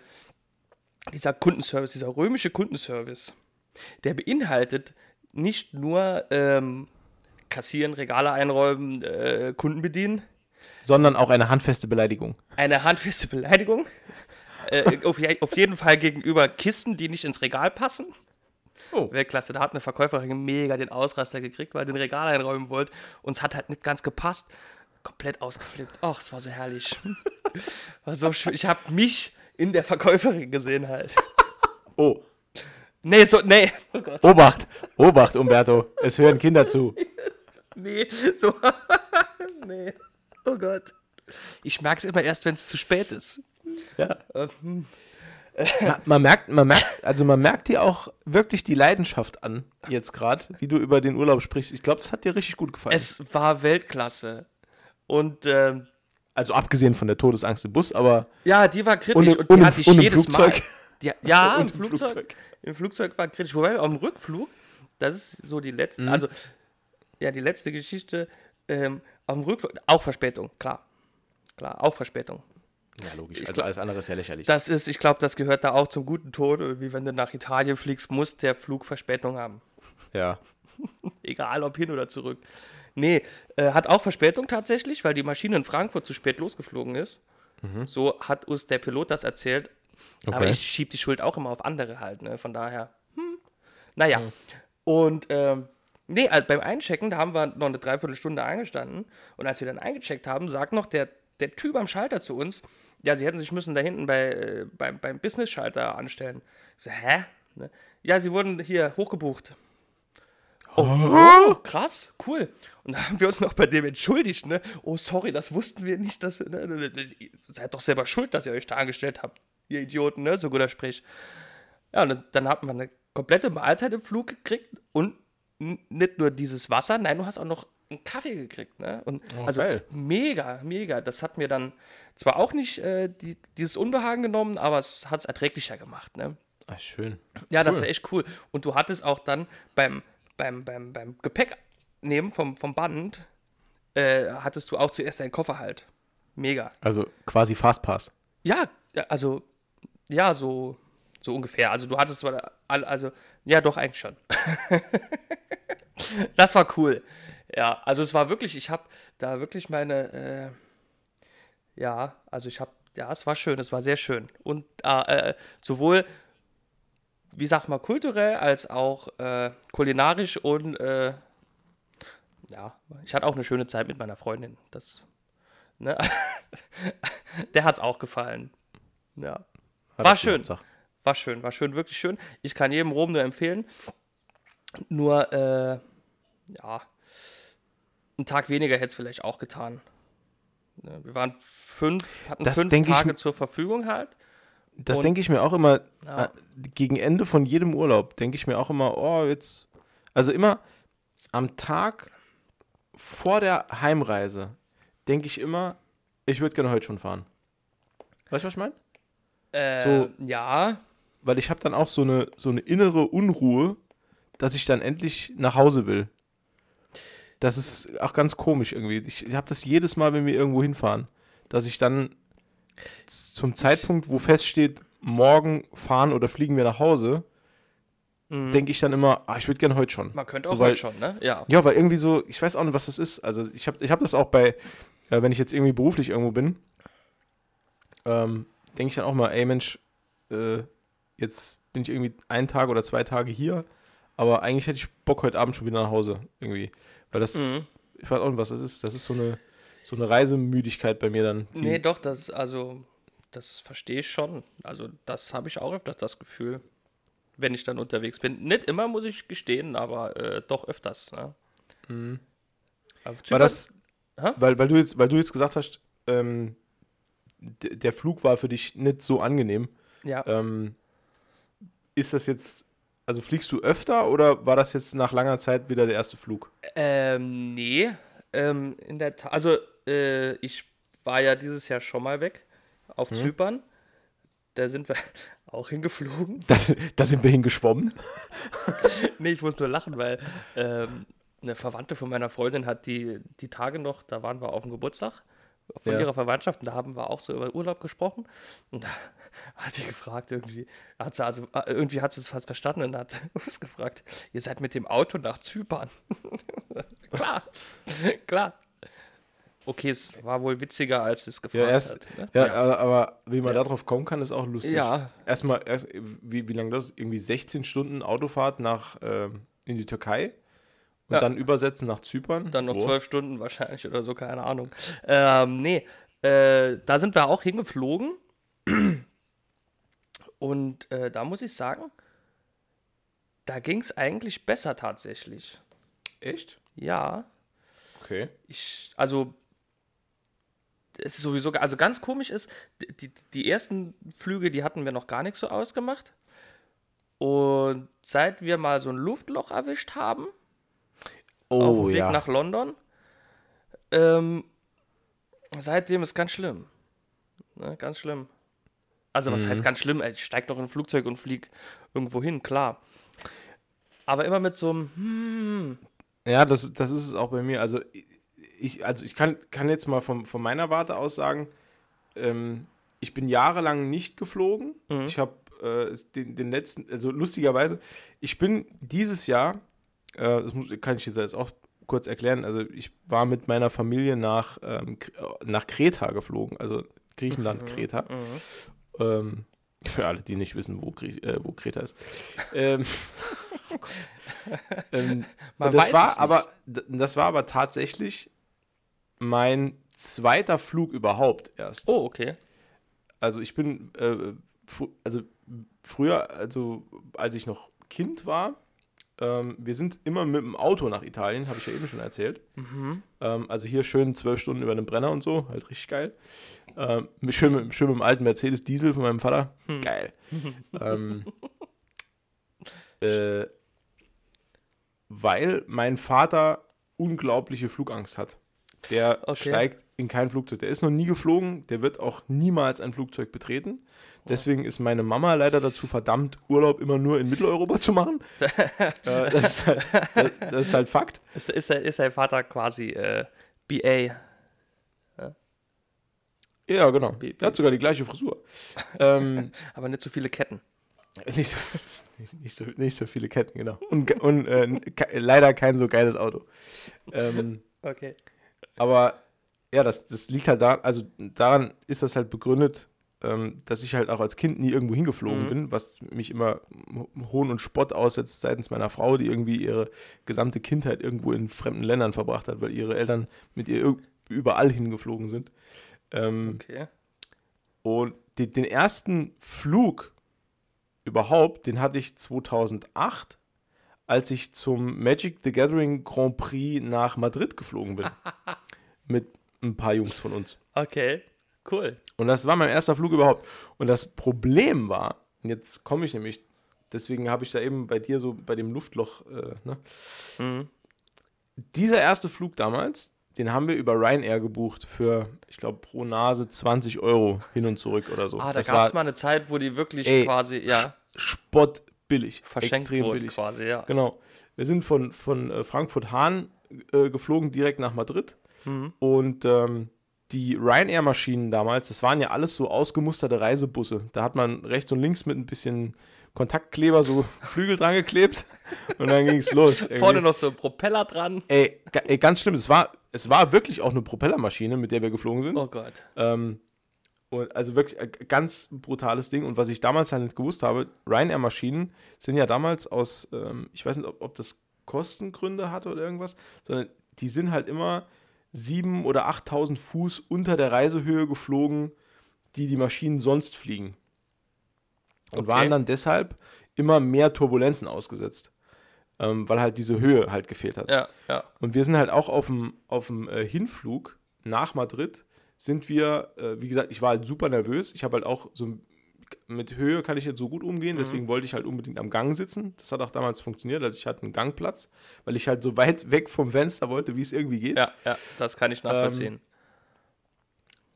dieser Kundenservice, dieser römische Kundenservice, der beinhaltet nicht nur ähm, kassieren, Regale einräumen, äh, Kunden bedienen, Sondern auch eine handfeste Beleidigung. eine handfeste Beleidigung, äh, auf, auf jeden Fall gegenüber Kisten, die nicht ins Regal passen. Oh. Weltklasse, da hat eine Verkäuferin mega den Ausraster gekriegt, weil sie den Regal einräumen wollte und es hat halt nicht ganz gepasst. Komplett ausgeflippt. Ach, es war so herrlich. War so schön. Ich habe mich in der Verkäuferin gesehen halt. Oh. Nee, so, nee. Oh Gott. Obacht, Obacht, Umberto. Es hören Kinder zu. Nee, so. nee. Oh Gott. Ich merke es immer erst, wenn es zu spät ist. Ja. Ähm, Man, man merkt, man merkt, also man merkt dir auch wirklich die Leidenschaft an, jetzt gerade, wie du über den Urlaub sprichst. Ich glaube, das hat dir richtig gut gefallen. Es war Weltklasse. Und ähm, also abgesehen von der Todesangst im Bus, aber ja, die war kritisch Und im- und, die hatte ich jedes Flugzeug. Mal. Die, ja, im Flugzeug, Flugzeug. Im Flugzeug war kritisch. Wobei am Rückflug, das ist so die letzte, Mhm. also ja, die letzte Geschichte, ähm, auf dem Rückflug, auch Verspätung, klar. Klar, auch Verspätung. ja, logisch. Also glaub- alles andere ist ja lächerlich. Das ist, ich glaube, das gehört da auch zum guten Ton. Wie wenn du nach Italien fliegst, muss der Flug Verspätung haben. ja. Egal ob hin oder zurück. Nee, äh, hat auch Verspätung tatsächlich, weil die Maschine in Frankfurt zu spät losgeflogen ist. So hat uns der Pilot das erzählt. Aber Okay. ich schiebe die Schuld auch immer auf andere halt, ne? Von daher. Hm. Naja. Und ähm, nee, also beim Einchecken, da haben wir noch eine Dreiviertelstunde eingestanden. Und als wir dann eingecheckt haben, sagt noch der, der Typ am Schalter zu uns, ja, sie hätten sich müssen da hinten bei, äh, beim, beim Business-Schalter anstellen. Ich so, hä? Ne? Ja, sie wurden hier hochgebucht. Oh, krass, cool. Und da haben wir uns noch bei dem entschuldigt, ne? Oh, sorry, das wussten wir nicht, dass wir. Ne, ne, ne, seid doch selber schuld, dass ihr euch da angestellt habt, ihr Idioten, ne? So guter Sprich. Ja, und dann hatten wir eine komplette Mahlzeit im Flug gekriegt und nicht nur dieses Wasser, nein, du hast auch noch einen Kaffee gekriegt, ne? Und Oh, also geil. mega, mega. Das hat mir dann zwar auch nicht äh, die, dieses Unbehagen genommen, aber es hat es erträglicher gemacht, ne? Ah, schön. Ja, das Cool. war echt cool. Und du hattest auch dann beim, beim, beim, beim Gepäck nehmen vom, vom Band, äh, hattest du auch zuerst deinen Koffer halt. Mega. Also quasi Fastpass. Ja, also, ja, so, so ungefähr. Also du hattest zwar, all- also, ja, doch, eigentlich schon. das war cool. Ja, also es war wirklich, ich habe da wirklich meine, äh, ja, also ich habe, ja, es war schön, es war sehr schön. Und äh, äh, sowohl, wie sagt man, kulturell als auch äh, kulinarisch und, äh, ja, ich hatte auch eine schöne Zeit mit meiner Freundin. Das, ne? Der hat's auch gefallen. Ja. War die schön. Hauptsache. War schön, war schön, wirklich schön. Ich kann jedem Rom nur empfehlen. Nur, äh, ja, einen Tag weniger hätte es vielleicht auch getan. Ne, Wir waren fünf, hatten Das fünf ich Tage m- zur Verfügung halt. Das denke ich mir auch immer, Ja. äh, gegen Ende von jedem Urlaub, denke ich mir auch immer, oh, jetzt, also immer am Tag vor der Heimreise, denke ich immer, ich würde gerne heute schon fahren. Weißt du, was ich meine? Äh, So- Ja, Weil ich habe dann auch so eine, so eine innere Unruhe, dass ich dann endlich nach Hause will. Das ist auch ganz komisch irgendwie. Ich habe das jedes Mal, wenn wir irgendwo hinfahren, dass ich dann zum Zeitpunkt, wo feststeht, morgen fahren oder fliegen wir nach Hause, mhm. denke ich dann immer, ah, ich würde gerne heute schon. man könnte so, auch weil- heute schon, ne? Ja. Ja, weil irgendwie so, ich weiß auch nicht, was das ist. Also ich habe ich hab das auch bei, äh, wenn ich jetzt irgendwie beruflich irgendwo bin, ähm, denke ich dann auch mal, ey Mensch, äh, jetzt bin ich irgendwie einen Tag oder zwei Tage hier, aber eigentlich hätte ich Bock heute Abend schon wieder nach Hause irgendwie. Weil das, Mhm. ich weiß auch nicht, was das ist. Das ist so eine, so eine Reisemüdigkeit bei mir dann. die- Nee, doch, das, also, das verstehe ich schon. Also, das habe ich auch öfters das Gefühl, wenn ich dann unterwegs bin. Nicht immer, muss ich gestehen, aber äh, doch öfters. Ne? Mhm. War das, weil, weil, du jetzt, weil du jetzt gesagt hast, ähm, der Flug war für dich nicht so angenehm. Ja. Ähm, ist das jetzt, also fliegst du öfter oder war das jetzt nach langer Zeit wieder der erste Flug? Ähm, nee. Ähm, in der Tat, also äh, ich war ja dieses Jahr schon mal weg auf Zypern. Da sind wir auch hingeflogen. Da, da sind wir hingeschwommen. nee, ich muss nur lachen, weil ähm, eine Verwandte von meiner Freundin hat die, die Tage noch, da waren wir auf dem Geburtstag von Ja. ihrer Verwandtschaft und da haben wir auch so über Urlaub gesprochen. Und da hat die gefragt, irgendwie, hat sie also, äh, irgendwie hat sie es fast verstanden und hat uns gefragt, ihr seid mit dem Auto nach Zypern. klar, klar. Okay, es war wohl witziger, als es gefragt Ja, erst, hat. Ne? ja, Aber, aber wie man darauf kommen kann, ist auch lustig. Ja. Erstmal, erst, wie, wie lange das ist? Irgendwie 16 Stunden Autofahrt nach ähm, in die Türkei und Ja. dann übersetzen nach Zypern. Dann noch zwölf Stunden wahrscheinlich oder so, keine Ahnung. Ähm, nee, äh, da sind wir auch hingeflogen. Und äh, da muss ich sagen, da ging es eigentlich besser tatsächlich. Echt? Ja, Okay. ich, also, es ist sowieso, also ganz komisch ist, die, die ersten Flüge, die hatten wir noch gar nicht so ausgemacht. Und seit wir mal so ein Luftloch erwischt haben, auf Oh dem Weg ja. nach London. Ähm, seitdem ist ganz schlimm. Ne, ganz schlimm. Also, was Mhm. heißt ganz schlimm? Ich steig doch in ein Flugzeug und flieg irgendwo hin, klar. Aber immer mit so einem, hm, Ja, das, das ist es auch bei mir. Also ich, also ich kann, kann jetzt mal von, von meiner Warte aus sagen, ähm, ich bin jahrelang nicht geflogen. Mhm. Ich habe äh, den, den letzten, also lustigerweise, ich bin dieses Jahr, das muss, kann ich jetzt auch kurz erklären, also ich war mit meiner Familie nach, ähm, K- nach Kreta geflogen, also Griechenland, Kreta. mhm. Ähm, für alle, die nicht wissen, wo, Grie äh, wo Kreta ist. ähm, oh ähm, das war aber, das war aber tatsächlich mein zweiter Flug überhaupt erst. Oh, okay. Also ich bin, äh, fr also früher, also als ich noch Kind war, ähm, wir sind immer mit dem Auto nach Italien, habe ich ja eben schon erzählt. Mhm. Ähm, also hier schön zwölf Stunden über den Brenner und so, halt richtig geil. Ähm, schön, mit, schön mit dem alten Mercedes Diesel von meinem Vater, Hm. geil. ähm, äh, weil mein Vater unglaubliche Flugangst hat. Der Okay. steigt in kein Flugzeug. Der ist noch nie geflogen, der wird auch niemals ein Flugzeug betreten. Deswegen ist meine Mama leider dazu verdammt, Urlaub immer nur in Mitteleuropa zu machen. äh, das, ist halt, das, das ist halt Fakt. Ist, ist, ist dein Vater quasi äh, BA? Ja, genau. Wie- Der hat sogar die gleiche Frisur. ähm, Aber nicht so viele Ketten. nicht, so, nicht, so, nicht so viele Ketten, genau. Und, und äh, leider kein so geiles Auto. Ähm, Okay. Aber ja, das, das liegt halt da, also daran ist das halt begründet, ähm, dass ich halt auch als Kind nie irgendwo hingeflogen Mhm. bin, was mich immer Hohn und Spott aussetzt seitens meiner Frau, die irgendwie ihre gesamte Kindheit irgendwo in fremden Ländern verbracht hat, weil ihre Eltern mit ihr überall hingeflogen sind. Ähm, Okay. Und die, den ersten Flug überhaupt, den hatte ich 2008, als ich zum Magic the Gathering Grand Prix nach Madrid geflogen bin. mit ein paar Jungs von uns. Okay. Cool. Und das war mein erster Flug überhaupt. Und das Problem war, jetzt komme ich nämlich, deswegen habe ich da eben bei dir so bei dem Luftloch, äh, ne? Mhm. dieser erste Flug damals, den haben wir über Ryanair gebucht für, ich glaube, pro Nase 20 Euro hin und zurück oder so. Ah, da gab es mal eine Zeit, wo die wirklich Ey, quasi, ja, spottbillig. verschenkt extrem billig. quasi, ja. Genau. Wir sind von, von äh, Frankfurt-Hahn äh, geflogen, direkt nach Madrid. Mhm. Und ähm, die Ryanair-Maschinen damals, das waren ja alles so ausgemusterte Reisebusse. Da hat man rechts und links mit ein bisschen Kontaktkleber so Flügel dran geklebt und dann ging es los. irgendwie. Vorne noch so ein Propeller dran. Ey, ey, ganz schlimm. Es war, es war wirklich auch eine Propellermaschine, mit der wir geflogen sind. Oh Gott. Ähm, und also wirklich ein ganz brutales Ding. Und was ich damals halt nicht gewusst habe, Ryanair-Maschinen sind ja damals aus, ähm, ich weiß nicht, ob, ob das Kostengründe hatte oder irgendwas, sondern die sind halt immer 7.000 oder 8.000 Fuß unter der Reisehöhe geflogen, die die Maschinen sonst fliegen. Und Okay. waren dann deshalb immer mehr Turbulenzen ausgesetzt, ähm, weil halt diese Höhe halt gefehlt hat. Ja, ja. Und wir sind halt auch auf dem, auf dem äh, Hinflug nach Madrid, sind wir, äh, wie gesagt, ich war halt super nervös. Ich habe halt auch so mit Höhe kann ich jetzt so gut umgehen, deswegen wollte ich halt unbedingt am Gang sitzen. Das hat auch damals funktioniert, also ich hatte einen Gangplatz, weil ich halt so weit weg vom Fenster wollte, wie es irgendwie geht. Ja, ja, das kann ich nachvollziehen.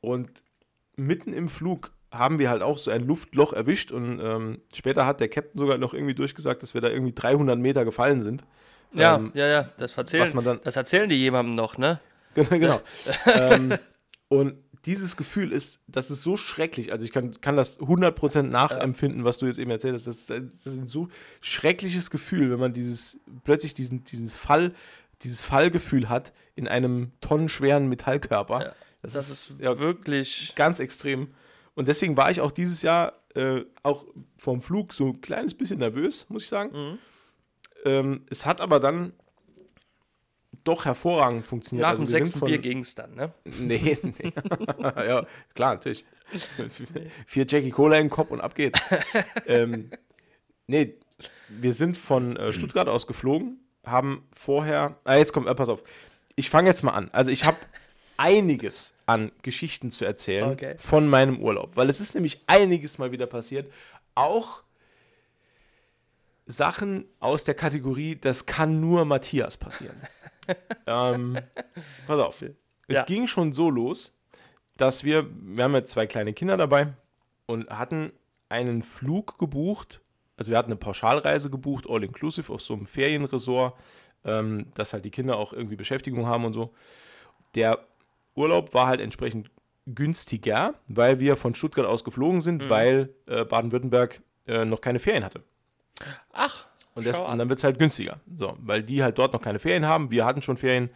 Und mitten im Flug haben wir halt auch so ein Luftloch erwischt und ähm, später hat der Captain sogar noch irgendwie durchgesagt, dass wir da irgendwie 300 Meter gefallen sind. ja, ähm, ja, ja, das erzählen, was man dann- das erzählen die jemandem noch, ne? Genau. genau. ähm, und dieses Gefühl ist, das ist so schrecklich. Also ich kann, kann das 100% nachempfinden, was du jetzt eben erzählt hast. Das ist, das ist ein so schreckliches Gefühl, wenn man dieses plötzlich diesen, dieses Fall, dieses Fallgefühl hat in einem tonnenschweren Metallkörper. Ja, Das, ist ja, wirklich. ganz extrem. Und deswegen war ich auch dieses Jahr äh, auch vom Flug so ein kleines bisschen nervös, muss ich sagen. Mhm. Ähm, es hat aber dann doch hervorragend funktioniert. Nach Also dem sechsten von- Bier ging es dann, ne? Nee, nee. ja, klar, natürlich. Vier Jackie Cola im Kopf und ab geht's. ähm, nee, wir sind von äh, Stuttgart aus geflogen, haben vorher. Ah, jetzt kommt, äh, pass auf. Ich fange jetzt mal an. Also, ich habe einiges an Geschichten zu erzählen Okay. von meinem Urlaub, weil es ist nämlich einiges mal wieder passiert. Auch Sachen aus der Kategorie, das kann nur Matthias passieren. ähm, pass auf. Es Ja. ging schon so los, dass wir, wir haben ja zwei kleine Kinder dabei und hatten einen Flug gebucht. Also wir hatten eine Pauschalreise gebucht, all inclusive, auf so einem Ferienresort, ähm, dass halt die Kinder auch irgendwie Beschäftigung haben und so. Der Urlaub war halt entsprechend günstiger, weil wir von Stuttgart aus geflogen sind, weil äh, Baden-Württemberg äh, noch keine Ferien hatte. Ach, Und, das, und an. dann wird es halt günstiger. So, weil die halt dort noch keine Ferien haben. Wir hatten schon Ferien.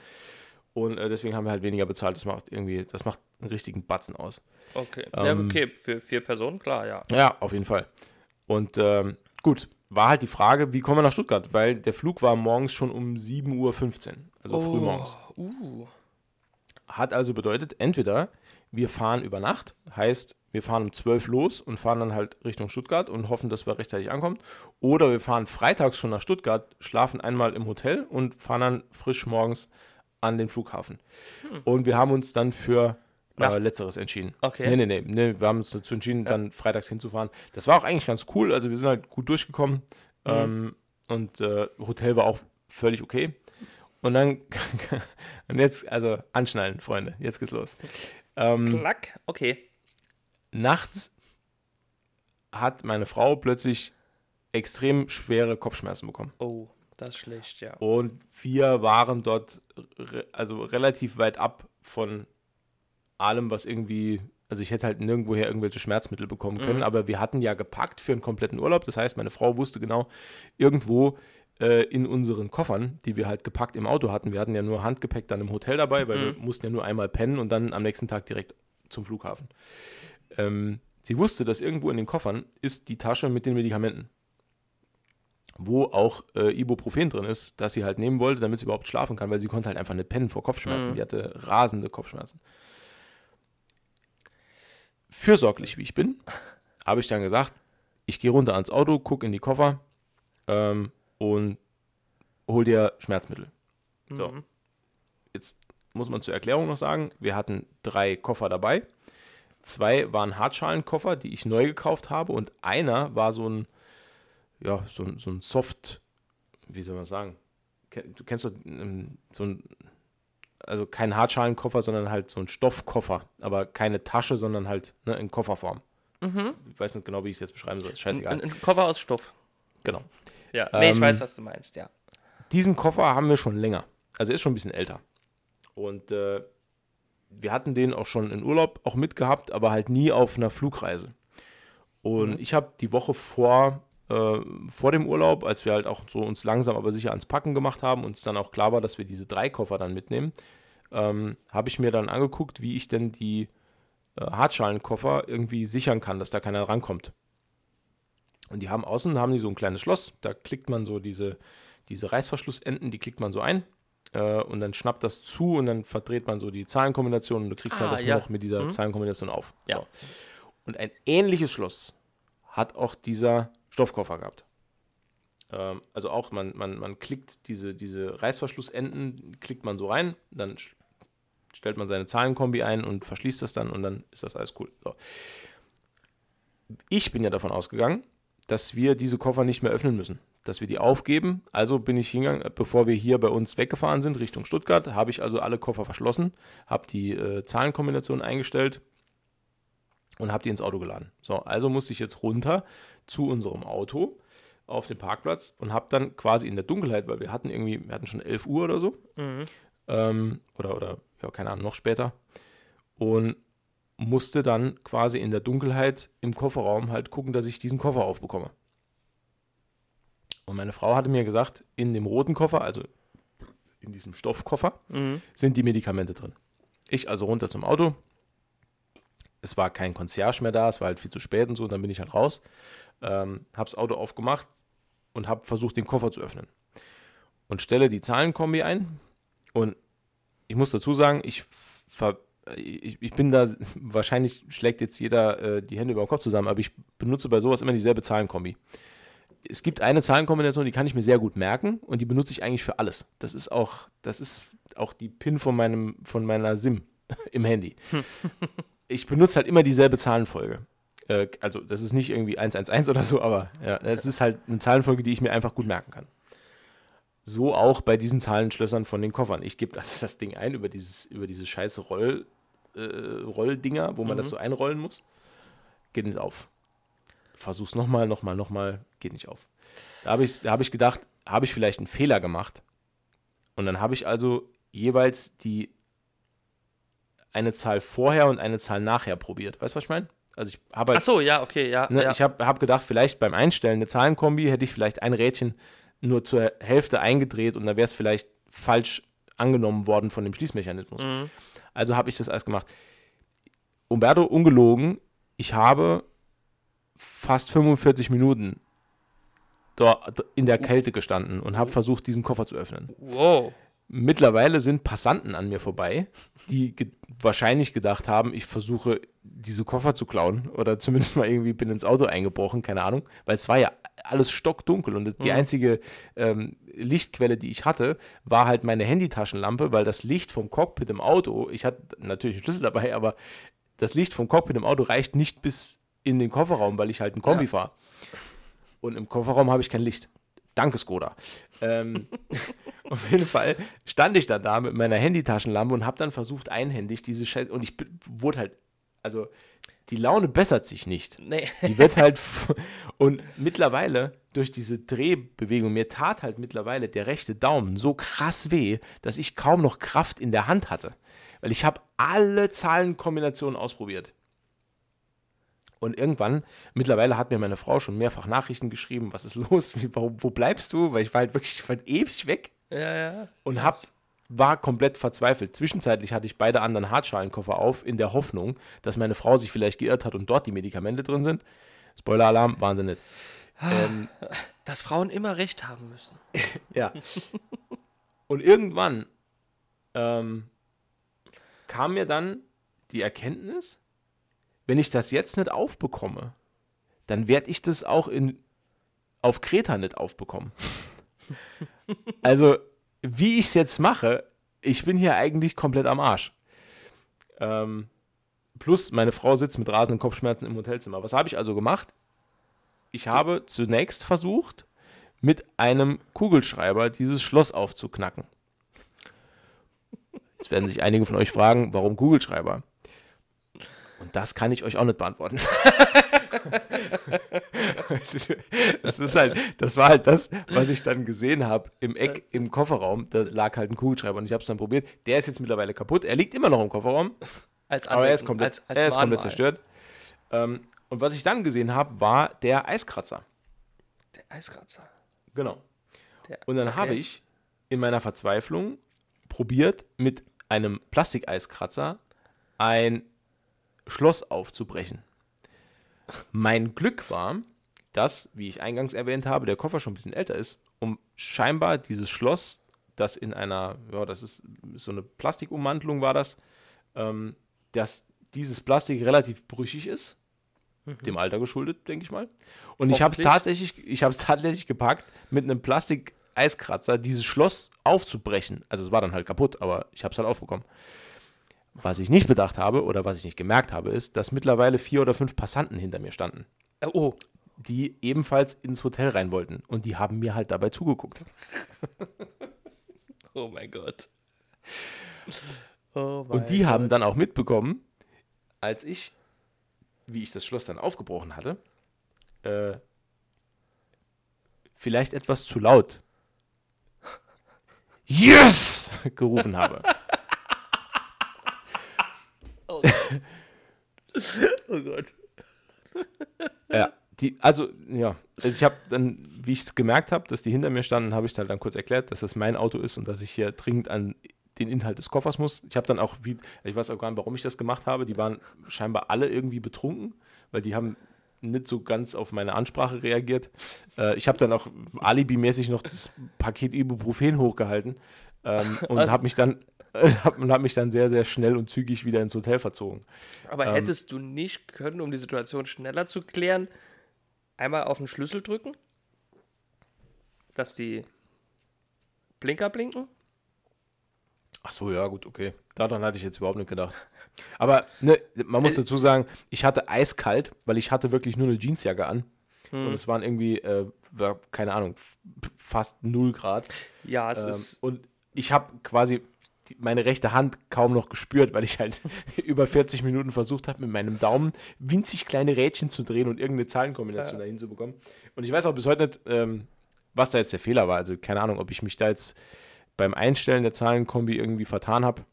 Und äh, deswegen haben wir halt weniger bezahlt. Das macht irgendwie, das macht einen richtigen Batzen aus. Okay. ja, Ähm, okay, für vier Personen, klar, ja. Ja, auf jeden Fall. Und ähm, gut, war halt die Frage, wie kommen wir nach Stuttgart? Weil der Flug war morgens schon um 7.15 Uhr. Also früh morgens. Uh. Hat also bedeutet, entweder wir fahren über Nacht, heißt, wir fahren um 12 los und fahren dann halt Richtung Stuttgart und hoffen, dass wir rechtzeitig ankommen. Oder wir fahren freitags schon nach Stuttgart, schlafen einmal im Hotel und fahren dann frisch morgens an den Flughafen. Und wir haben uns dann für äh. Letzteres entschieden. Okay. Nee, nee, nee, nee. Wir haben uns dazu entschieden, dann freitags hinzufahren. Das war auch eigentlich ganz cool. Also wir sind halt gut durchgekommen. Ähm, und äh, Hotel war auch völlig okay. und dann, und jetzt, also anschnallen, Freunde, jetzt geht's los. Ähm, Klack, okay. nachts hat meine Frau plötzlich extrem schwere Kopfschmerzen bekommen. Oh, das ist schlecht, ja. Und wir waren dort re also relativ weit ab von allem, was irgendwie. Also ich hätte halt nirgendwoher irgendwelche Schmerzmittel bekommen können, Mhm. aber wir hatten ja gepackt für einen kompletten Urlaub. Das heißt, meine Frau wusste genau, irgendwo äh, in unseren Koffern, die wir halt gepackt im Auto hatten, wir hatten ja nur Handgepäck dann im Hotel dabei, weil wir Mhm. mussten ja nur einmal pennen und dann am nächsten Tag direkt zum Flughafen. Ähm, sie wusste, dass irgendwo in den Koffern ist die Tasche mit den Medikamenten wo auch äh, Ibuprofen drin ist, das sie halt nehmen wollte, damit sie überhaupt schlafen kann, weil sie konnte halt einfach nicht pennen vor Kopfschmerzen. Mhm. Die hatte rasende Kopfschmerzen. Fürsorglich wie ich bin, habe ich dann gesagt, ich gehe runter ans Auto, gucke in die Koffer ähm, und hol dir Schmerzmittel. So. Mhm. Jetzt muss man zur Erklärung noch sagen, wir hatten drei Koffer dabei. Zwei waren Hartschalenkoffer, die ich neu gekauft habe und einer war so ein, ja, so, ein- so ein Soft, wie soll man sagen? Du kennst doch ähm, so ein, also kein Hartschalenkoffer, sondern halt so ein Stoffkoffer, aber keine Tasche, sondern halt ne, in Kofferform. Mhm. Ich weiß nicht genau, wie ich es jetzt beschreiben soll, scheißegal. ein ein Koffer aus Stoff. Genau. Ja. Nee, ich Ähm, weiß, was du meinst, ja. diesen Koffer haben wir schon länger. Also er ist schon ein bisschen älter. Und äh, wir hatten den auch schon in Urlaub auch mitgehabt, aber halt nie auf einer Flugreise. Und Mhm. ich habe die Woche vor, äh, vor dem Urlaub, als wir halt auch so uns langsam aber sicher ans Packen gemacht haben und es dann auch klar war, dass wir diese drei Koffer dann mitnehmen, ähm, habe ich mir dann angeguckt, wie ich denn die äh, Hartschalenkoffer irgendwie sichern kann, dass da keiner rankommt. Und die haben außen haben die so ein kleines Schloss, da klickt man so diese, diese Reißverschlussenden, die klickt man so ein äh, und dann schnappt das zu und dann verdreht man so die Zahlenkombination und du kriegst Ah, halt das ja. noch mit dieser Mhm. Zahlenkombination auf. Ja. So. Und ein ähnliches Schloss hat auch dieser Stoffkoffer gehabt. Ähm, also auch, man, man, man klickt diese, diese Reißverschlussenden, klickt man so rein, dann stellt man seine Zahlenkombi ein und verschließt das dann und dann ist das alles cool. So. Ich bin ja davon ausgegangen, dass wir diese Koffer nicht mehr öffnen müssen, dass wir die aufgeben. Also bin ich hingegangen, bevor wir hier bei uns weggefahren sind, Richtung Stuttgart, habe ich also alle Koffer verschlossen, habe die äh, Zahlenkombination eingestellt und habe die ins Auto geladen. So, also musste ich jetzt runter zu unserem Auto auf den Parkplatz und habe dann quasi in der Dunkelheit, weil wir hatten irgendwie, wir hatten schon 11 Uhr oder so, Mhm. ähm, oder, oder, ja, keine Ahnung, noch später. Und musste dann quasi in der Dunkelheit im Kofferraum halt gucken, dass ich diesen Koffer aufbekomme. Und meine Frau hatte mir gesagt, in dem roten Koffer, also in diesem Stoffkoffer, Mhm. sind die Medikamente drin. Ich also runter zum Auto. Es war kein Concierge mehr da, es war halt viel zu spät und so, dann bin ich halt raus. Ähm, hab's Auto aufgemacht und habe versucht, den Koffer zu öffnen. Und stelle die Zahlenkombi ein. Und ich muss dazu sagen, ich, ver ich, ich bin da, wahrscheinlich schlägt jetzt jeder äh, die Hände über den Kopf zusammen, aber ich benutze bei sowas immer dieselbe Zahlenkombi. Es gibt eine Zahlenkombination, die kann ich mir sehr gut merken und die benutze ich eigentlich für alles. Das ist auch, das ist auch die PIN von, meinem, von meiner SIM im Handy. ich benutze halt immer dieselbe Zahlenfolge. Äh, also, das ist nicht irgendwie 111 oder so, aber ja, es ist halt eine Zahlenfolge, die ich mir einfach gut merken kann. So auch bei diesen Zahlenschlössern von den Koffern. Ich gebe das, das Ding ein über, dieses, über diese scheiße Roll, Rolldinger, wo man das Mhm. so einrollen muss. Geht nicht auf. Versuch's nochmal, nochmal, nochmal, geht nicht auf. Da habe ich, da hab ich gedacht, habe ich vielleicht einen Fehler gemacht. Und dann habe ich also jeweils die eine Zahl vorher und eine Zahl nachher probiert. Weißt du, was ich meine? Also ich habe halt Ach so, ja, okay, ja. Ne, ja. Ich habe hab gedacht, vielleicht beim Einstellen eine Zahlenkombi hätte ich vielleicht ein Rädchen nur zur Hälfte eingedreht und da wäre es vielleicht falsch angenommen worden von dem Schließmechanismus. Mhm. Also habe ich das alles gemacht. Umberto, ungelogen, ich habe fast 45 Minuten dort in der Kälte gestanden und habe versucht, diesen Koffer zu öffnen. Wow. Mittlerweile sind Passanten an mir vorbei, die ge wahrscheinlich gedacht haben, ich versuche diese Koffer zu klauen oder zumindest mal irgendwie bin ins Auto eingebrochen, keine Ahnung, weil es war ja alles stockdunkel und die Mhm. einzige ähm, Lichtquelle, die ich hatte, war halt meine Handytaschenlampe, weil das Licht vom Cockpit im Auto, ich hatte natürlich einen Schlüssel dabei, aber das Licht vom Cockpit im Auto reicht nicht bis in den Kofferraum, weil ich halt ein Kombi Ja. fahre. Und im Kofferraum habe ich kein Licht. Danke, Skoda. Ähm, auf jeden Fall stand ich dann da mit meiner Handytaschenlampe und habe dann versucht, einhändig diese Scheiße. Und ich wurde halt, also die Laune bessert sich nicht. Nee. Die wird halt. Und mittlerweile, durch diese Drehbewegung, mir tat halt mittlerweile der rechte Daumen so krass weh, dass ich kaum noch Kraft in der Hand hatte. Weil ich habe alle Zahlenkombinationen ausprobiert. Und irgendwann, mittlerweile hat mir meine Frau schon mehrfach Nachrichten geschrieben, was ist los, Wie, warum, wo bleibst du? Weil ich war halt wirklich ich war ewig weg Ja, ja. und hab, war komplett verzweifelt. Zwischenzeitlich hatte ich beide anderen Hartschalenkoffer auf, in der Hoffnung, dass meine Frau sich vielleicht geirrt hat und dort die Medikamente drin sind. Spoiler-Alarm, Wahnsinn nicht. Ähm, Dass Frauen immer recht haben müssen. ja. Und irgendwann ähm, kam mir dann die Erkenntnis, wenn ich das jetzt nicht aufbekomme, dann werde ich das auch in, auf Kreta nicht aufbekommen. also, wie ich es jetzt mache, ich bin hier eigentlich komplett am Arsch. Ähm, plus, meine Frau sitzt mit rasenden Kopfschmerzen im Hotelzimmer. Was habe ich also gemacht? Ich habe zunächst versucht, mit einem Kugelschreiber dieses Schloss aufzuknacken. Jetzt werden sich einige von euch fragen, warum Kugelschreiber? Und das kann ich euch auch nicht beantworten. das, ist halt, das war halt das, was ich dann gesehen habe im Eck im Kofferraum. Da lag halt ein Kugelschreiber und ich habe es dann probiert. Der ist jetzt mittlerweile kaputt. Er liegt immer noch im Kofferraum, Als aber er ist komplett, als, als er ist komplett zerstört. Ähm, und was ich dann gesehen habe, war der Eiskratzer. Der Eiskratzer. Genau. Der, Und dann okay. habe ich in meiner Verzweiflung probiert, mit einem Plastikeiskratzer ein Schloss aufzubrechen. Mein Glück war, dass, wie ich eingangs erwähnt habe, der Koffer schon ein bisschen älter ist, um scheinbar dieses Schloss, das in einer, ja, das ist so eine Plastikummantelung war das, ähm, dass dieses Plastik relativ brüchig ist, dem Alter geschuldet, denke ich mal. Und ich habe es tatsächlich, ich habe es tatsächlich gepackt, mit einem Plastik-Eiskratzer dieses Schloss aufzubrechen. Also es war dann halt kaputt, aber ich habe es halt aufbekommen. Was ich nicht bedacht habe oder was ich nicht gemerkt habe, ist, dass mittlerweile vier oder fünf Passanten hinter mir standen, Äh, Oh, die ebenfalls ins Hotel rein wollten. Und die haben mir halt dabei zugeguckt. oh mein Gott. Oh mein Und die haben dann auch mitbekommen, als ich, wie ich das Schloss dann aufgebrochen hatte, äh, vielleicht etwas zu laut Yes! gerufen habe. Oh Gott. Ja, die, also, ja, also ich habe dann, wie ich es gemerkt habe, dass die hinter mir standen, habe ich es halt dann kurz erklärt, dass das mein Auto ist und dass ich hier dringend an den Inhalt des Koffers muss. Ich habe dann auch, wie, ich weiß auch gar nicht, warum ich das gemacht habe, die waren scheinbar alle irgendwie betrunken, weil die haben nicht so ganz auf meine Ansprache reagiert. Äh, ich habe dann auch alibimäßig noch das Paket Ibuprofen hochgehalten ähm, und Also- habe mich dann und hab mich dann sehr, sehr schnell und zügig wieder ins Hotel verzogen. Aber Ähm. hättest du nicht können, um die Situation schneller zu klären, einmal auf den Schlüssel drücken? Dass die Blinker blinken? Ach so, ja, gut, okay. Daran hatte ich jetzt überhaupt nicht gedacht. Aber ne, man muss Äh, dazu sagen, ich hatte eiskalt, weil ich hatte wirklich nur eine Jeansjacke an. Hm. Und es waren irgendwie, äh, keine Ahnung, fast 0 Grad. Ja, es Ähm, ist. und ich habe quasi meine rechte Hand kaum noch gespürt, weil ich halt über 40 Minuten versucht habe, mit meinem Daumen winzig kleine Rädchen zu drehen und irgendeine Zahlenkombination dahin zu bekommen. Und ich weiß auch bis heute nicht, ähm, was da jetzt der Fehler war. Also keine Ahnung, ob ich mich da jetzt beim Einstellen der Zahlenkombi irgendwie vertan habe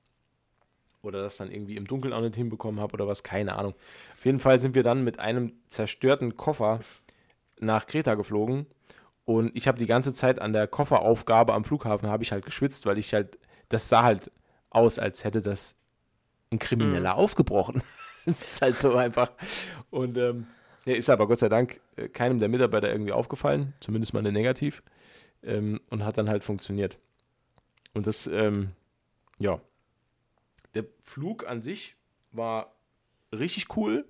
oder das dann irgendwie im Dunkeln auch nicht hinbekommen habe oder was, keine Ahnung. Auf jeden Fall sind wir dann mit einem zerstörten Koffer nach Kreta geflogen und ich habe die ganze Zeit an der Kofferaufgabe am Flughafen habe ich halt geschwitzt, weil ich halt, das sah halt aus, als hätte das ein Krimineller aufgebrochen. Das ist halt so einfach. Und ähm, ja, ist aber Gott sei Dank äh, keinem der Mitarbeiter irgendwie aufgefallen, zumindest mal eine negativ. Ähm, und hat dann halt funktioniert. Und das, ähm, ja, der Flug an sich war richtig cool,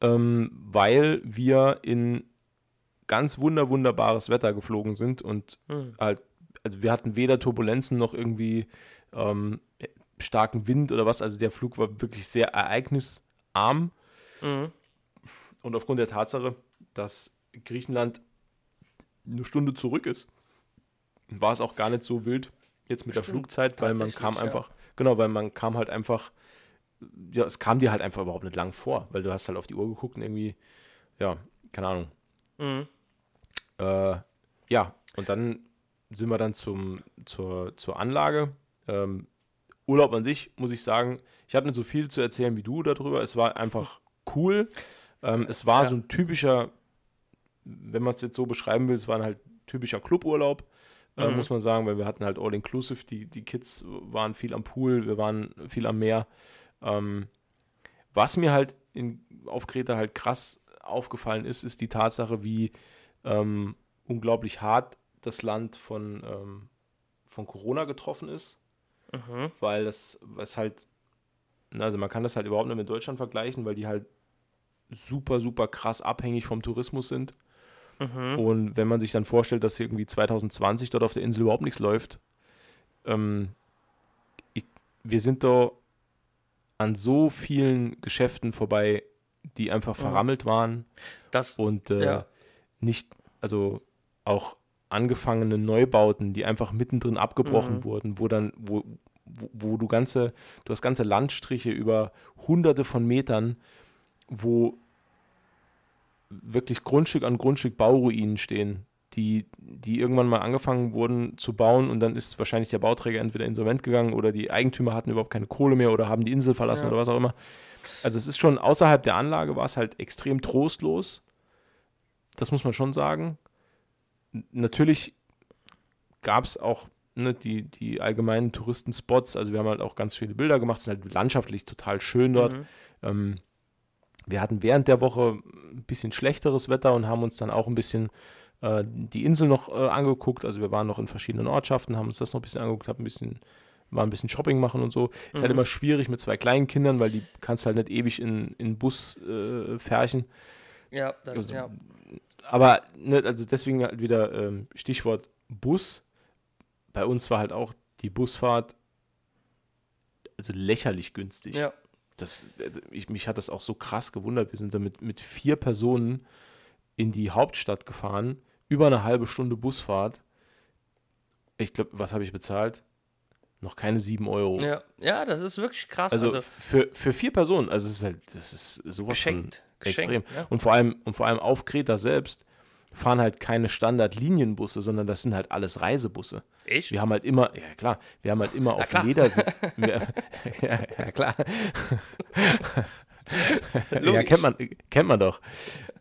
ähm, weil wir in ganz wunder wunderbares Wetter geflogen sind und Hm. halt, also wir hatten weder Turbulenzen noch irgendwie ähm, starken Wind oder was. Also der Flug war wirklich sehr ereignisarm Mhm. und aufgrund der Tatsache, dass Griechenland eine Stunde zurück ist, war es auch gar nicht so wild jetzt mit der Stimmt, Flugzeit, weil man kam ja. einfach, genau, weil man kam halt einfach, ja, es kam dir halt einfach überhaupt nicht lang vor, weil du hast halt auf die Uhr geguckt und irgendwie, ja, keine Ahnung. Mhm. Äh, ja, und dann sind wir dann zum, zur, zur Anlage. Ähm, Urlaub an sich, muss ich sagen, ich habe nicht so viel zu erzählen wie du darüber. Es war einfach cool. Ähm, es war Ja. so ein typischer, wenn man es jetzt so beschreiben will, es war halt typischer Cluburlaub, äh, Mhm. muss man sagen, weil wir hatten halt All-Inclusive, die, die Kids waren viel am Pool, wir waren viel am Meer. Ähm, was mir halt in, auf Kreta halt krass aufgefallen ist, ist die Tatsache, wie ähm, unglaublich hart das Land von, ähm, von Corona getroffen ist, Mhm. weil das, was halt, na, also man kann das halt überhaupt nicht mit Deutschland vergleichen, weil die halt super, super krass abhängig vom Tourismus sind. Mhm. Und wenn man sich dann vorstellt, dass irgendwie 2020 dort auf der Insel überhaupt nichts läuft, ähm, ich, wir sind da an so vielen Geschäften vorbei, die einfach Mhm. verrammelt waren Das, und äh, Ja. nicht, also auch angefangene Neubauten, die einfach mittendrin abgebrochen Mhm. wurden, wo dann, wo, wo, wo du ganze, du hast ganze Landstriche über hunderte von Metern, wo wirklich Grundstück an Grundstück Bauruinen stehen, die, die irgendwann mal angefangen wurden zu bauen und dann ist wahrscheinlich der Bauträger entweder insolvent gegangen oder die Eigentümer hatten überhaupt keine Kohle mehr oder haben die Insel verlassen Ja. oder was auch immer. Also es ist schon außerhalb der Anlage war es halt extrem trostlos. Das muss man schon sagen. Natürlich gab es auch ne, die, die allgemeinen Touristenspots. Also wir haben halt auch ganz viele Bilder gemacht. Es ist halt landschaftlich total schön dort. Mhm. Ähm, wir hatten während der Woche ein bisschen schlechteres Wetter und haben uns dann auch ein bisschen äh, die Insel noch äh, angeguckt. Also wir waren noch in verschiedenen Ortschaften, haben uns das noch ein bisschen angeguckt, haben ein bisschen, mal ein bisschen Shopping machen und so. Ist halt Mhm. immer schwierig mit zwei kleinen Kindern, weil die kannst halt nicht ewig in, in Bus äh, färchen. Ja, das, Also, ja. Aber ne, also deswegen halt wieder ähm, Stichwort Bus. Bei uns war halt auch die Busfahrt also lächerlich günstig. ja. Das, also ich, mich hat das auch so krass gewundert. Wir sind da mit, mit vier Personen in die Hauptstadt gefahren, über eine halbe Stunde Busfahrt. Ich glaube, was habe ich bezahlt? Noch keine sieben Euro. Ja, ja, das ist wirklich krass. Also, Also, für, für vier Personen, also es ist halt, das ist sowas geschenkt. Extrem. Ja. Und vor allem, und vor allem auf Kreta selbst fahren halt keine Standard-Linienbusse, sondern das sind halt alles Reisebusse. Echt? Wir haben halt immer, ja klar, wir haben halt immer auf. Ledersitz. Wir, ja, ja, klar. ja, kennt man, kennt man doch.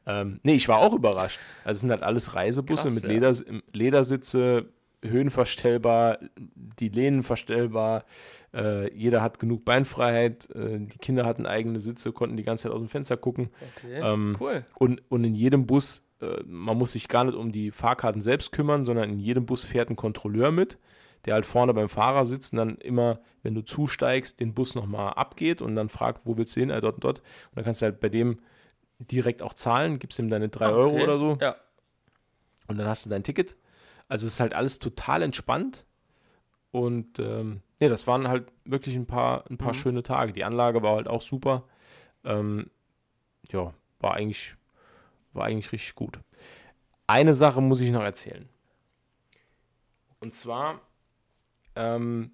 Ähm, nee, ich war auch überrascht. Also es sind halt alles Reisebusse Krass, mit ja. Leder, Ledersitze, höhenverstellbar, die Lehnen verstellbar. Äh, jeder hat genug Beinfreiheit. Äh, die Kinder hatten eigene Sitze, konnten die ganze Zeit aus dem Fenster gucken. Okay, Ähm, cool. Und, und in jedem Bus, äh, man muss sich gar nicht um die Fahrkarten selbst kümmern, sondern in jedem Bus fährt ein Kontrolleur mit, der halt vorne beim Fahrer sitzt und dann immer, wenn du zusteigst, den Bus nochmal abgeht und dann fragt, wo willst du hin, äh, dort und dort. Und dann kannst du halt bei dem direkt auch zahlen, gibst ihm deine drei Ah, Euro okay. oder so Ja, und dann hast du dein Ticket. Also es ist halt alles total entspannt. Und ähm, nee, das waren halt wirklich ein paar, ein paar Mhm. schöne Tage. Die Anlage war halt auch super. Ähm, ja, war eigentlich, war eigentlich richtig gut. Eine Sache muss ich noch erzählen. Und zwar, ähm,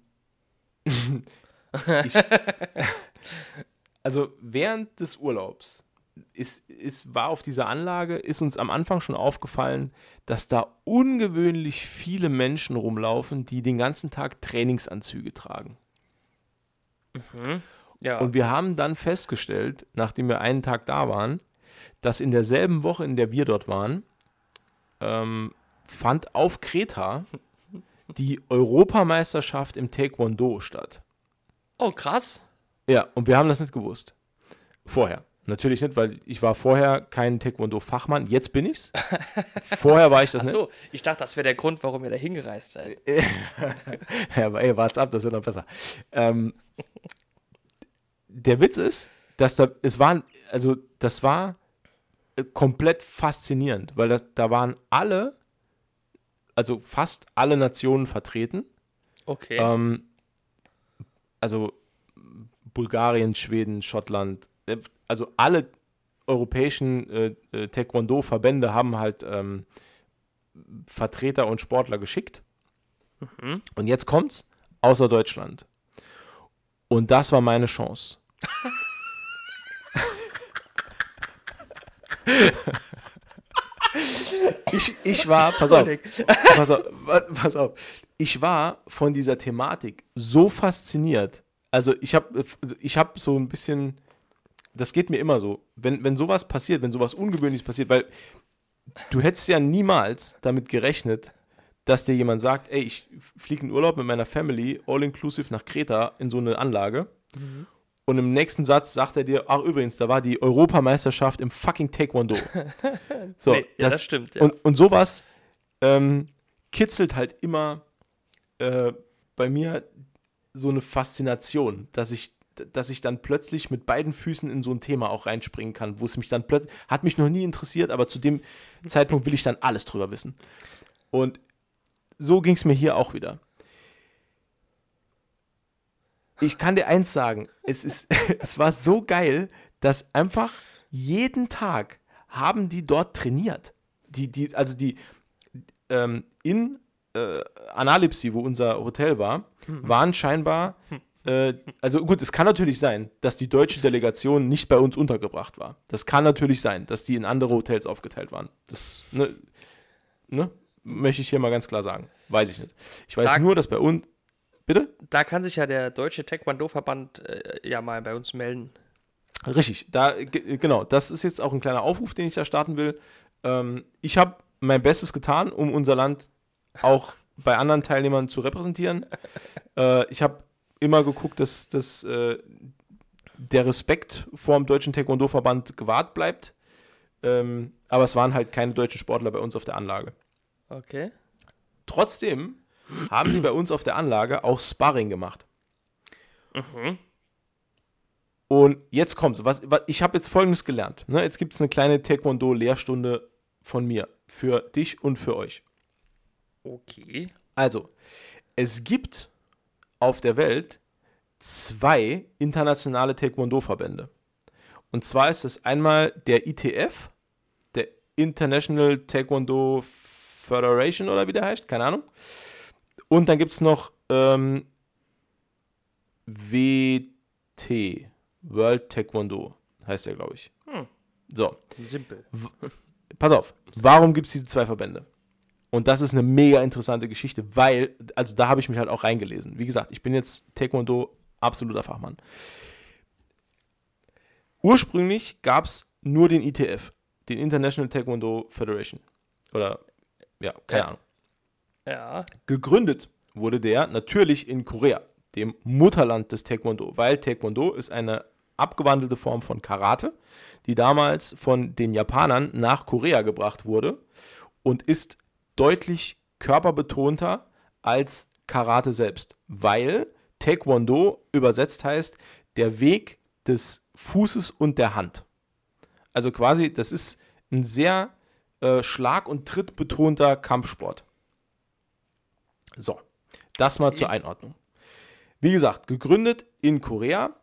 ich, also während des Urlaubs ist, ist, war auf dieser Anlage, ist uns am Anfang schon aufgefallen, dass da ungewöhnlich viele Menschen rumlaufen, die den ganzen Tag Trainingsanzüge tragen. ja. Und wir haben dann festgestellt, nachdem wir einen Tag da waren, dass in derselben Woche, in der wir dort waren, ähm, fand auf Kreta die Europameisterschaft im Taekwondo statt. oh, krass. Ja, und wir haben das nicht gewusst. Vorher. Natürlich nicht, weil ich war vorher kein Taekwondo-Fachmann. Jetzt bin ich's. Vorher war ich das Ach nicht. so, ich dachte, das wäre der Grund, warum ihr da hingereist seid. Ja, aber ey, wart's ab, das wird noch besser. Ähm, der Witz ist, dass da, es waren, also das war äh, komplett faszinierend, weil das, da waren alle, also fast alle Nationen vertreten. Okay. Ähm, also Bulgarien, Schweden, Schottland, äh, also alle europäischen äh, äh, Taekwondo-Verbände haben halt ähm, Vertreter und Sportler geschickt. Und jetzt kommt's, außer Deutschland. Und das war meine Chance. ich, ich war, pass auf, pass auf, pass auf, ich war von dieser Thematik so fasziniert. Also ich habe ich hab so ein bisschen, das geht mir immer so, wenn, wenn sowas passiert, wenn sowas Ungewöhnliches passiert, weil du hättest ja niemals damit gerechnet, dass dir jemand sagt, ey, ich fliege in Urlaub mit meiner Family, all inclusive nach Kreta in so eine Anlage. Mhm. Und im nächsten Satz sagt er dir, ach übrigens, da war die Europameisterschaft im fucking Taekwondo. So, nee, ja, das, das, stimmt. Ja. Und, und sowas ähm, kitzelt halt immer äh, bei mir so eine Faszination, dass ich, dass ich dann plötzlich mit beiden Füßen in so ein Thema auch reinspringen kann, wo es mich dann plötzlich, hat mich noch nie interessiert, aber zu dem Zeitpunkt will ich dann alles drüber wissen. Und so ging es mir hier auch wieder ich kann dir eins sagen, es, ist, es war so geil, dass einfach jeden Tag haben die dort trainiert. Die, die, also die ähm, in äh, Analipsi, wo unser Hotel war, waren scheinbar, äh, also gut, es kann natürlich sein, dass die deutsche Delegation nicht bei uns untergebracht war. Das kann natürlich sein, dass die in andere Hotels aufgeteilt waren. Das, ne, ne, möchte ich hier mal ganz klar sagen. Weiß ich nicht. Ich weiß da, nur, dass bei uns, Bitte? Da kann sich ja der Deutsche Taekwondo-Verband äh, ja mal bei uns melden. Richtig, da, genau, das ist jetzt auch ein kleiner Aufruf, den ich da starten will. Ähm, ich habe mein Bestes getan, um unser Land auch bei anderen Teilnehmern zu repräsentieren. äh, ich habe immer geguckt, dass, dass äh, der Respekt vor dem Deutschen Taekwondo-Verband gewahrt bleibt. Ähm, aber es waren halt keine deutschen Sportler bei uns auf der Anlage. Okay. Trotzdem haben die bei uns auf der Anlage auch Sparring gemacht. Mhm. Und jetzt kommt, was, was ich habe jetzt folgendes gelernt. Ne? Jetzt gibt es eine kleine Taekwondo-Lehrstunde von mir für dich und für euch. Okay. Also, es gibt auf der Welt zwei internationale Taekwondo-Verbände. Und zwar ist es einmal der ITF, der International Taekwondo Federation oder wie der heißt, keine Ahnung. Und dann gibt es noch ähm, WT, World Taekwondo, heißt der, glaube ich. Hm. So. Simpel. Pass auf, warum gibt es diese zwei Verbände? Und das ist eine mega interessante Geschichte, weil, also da habe ich mich halt auch reingelesen. Wie gesagt, ich bin jetzt Taekwondo absoluter Fachmann. Ursprünglich gab es nur den ITF, den International Taekwondo Federation. Oder, ja, keine ja. Ahnung. Ja. Gegründet wurde der natürlich in Korea, dem Mutterland des Taekwondo, weil Taekwondo ist eine abgewandelte Form von Karate, die damals von den Japanern nach Korea gebracht wurde und ist deutlich körperbetonter als Karate selbst, weil Taekwondo übersetzt heißt der Weg des Fußes und der Hand. Also quasi, das ist ein sehr äh, schlag- und trittbetonter Kampfsport. So, das mal zur Einordnung. Wie gesagt, gegründet in Korea.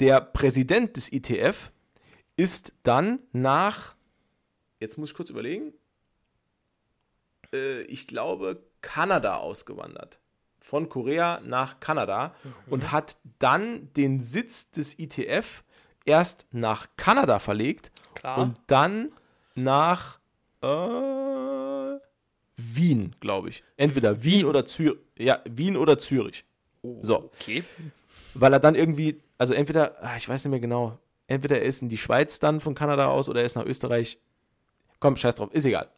Der Präsident des ITF ist dann nach, jetzt muss ich kurz überlegen, äh, ich glaube, Kanada ausgewandert. Von Korea nach Kanada mhm. und hat dann den Sitz des ITF erst nach Kanada verlegt Klar. und dann nach äh, Wien, glaube ich. Entweder Wien oder Zürich. Ja, Wien oder Zürich. Oh, so. Okay. Weil er dann irgendwie, also entweder, ah, ich weiß nicht mehr genau, entweder er ist in die Schweiz dann von Kanada aus oder er ist nach Österreich. Komm, scheiß drauf, ist egal.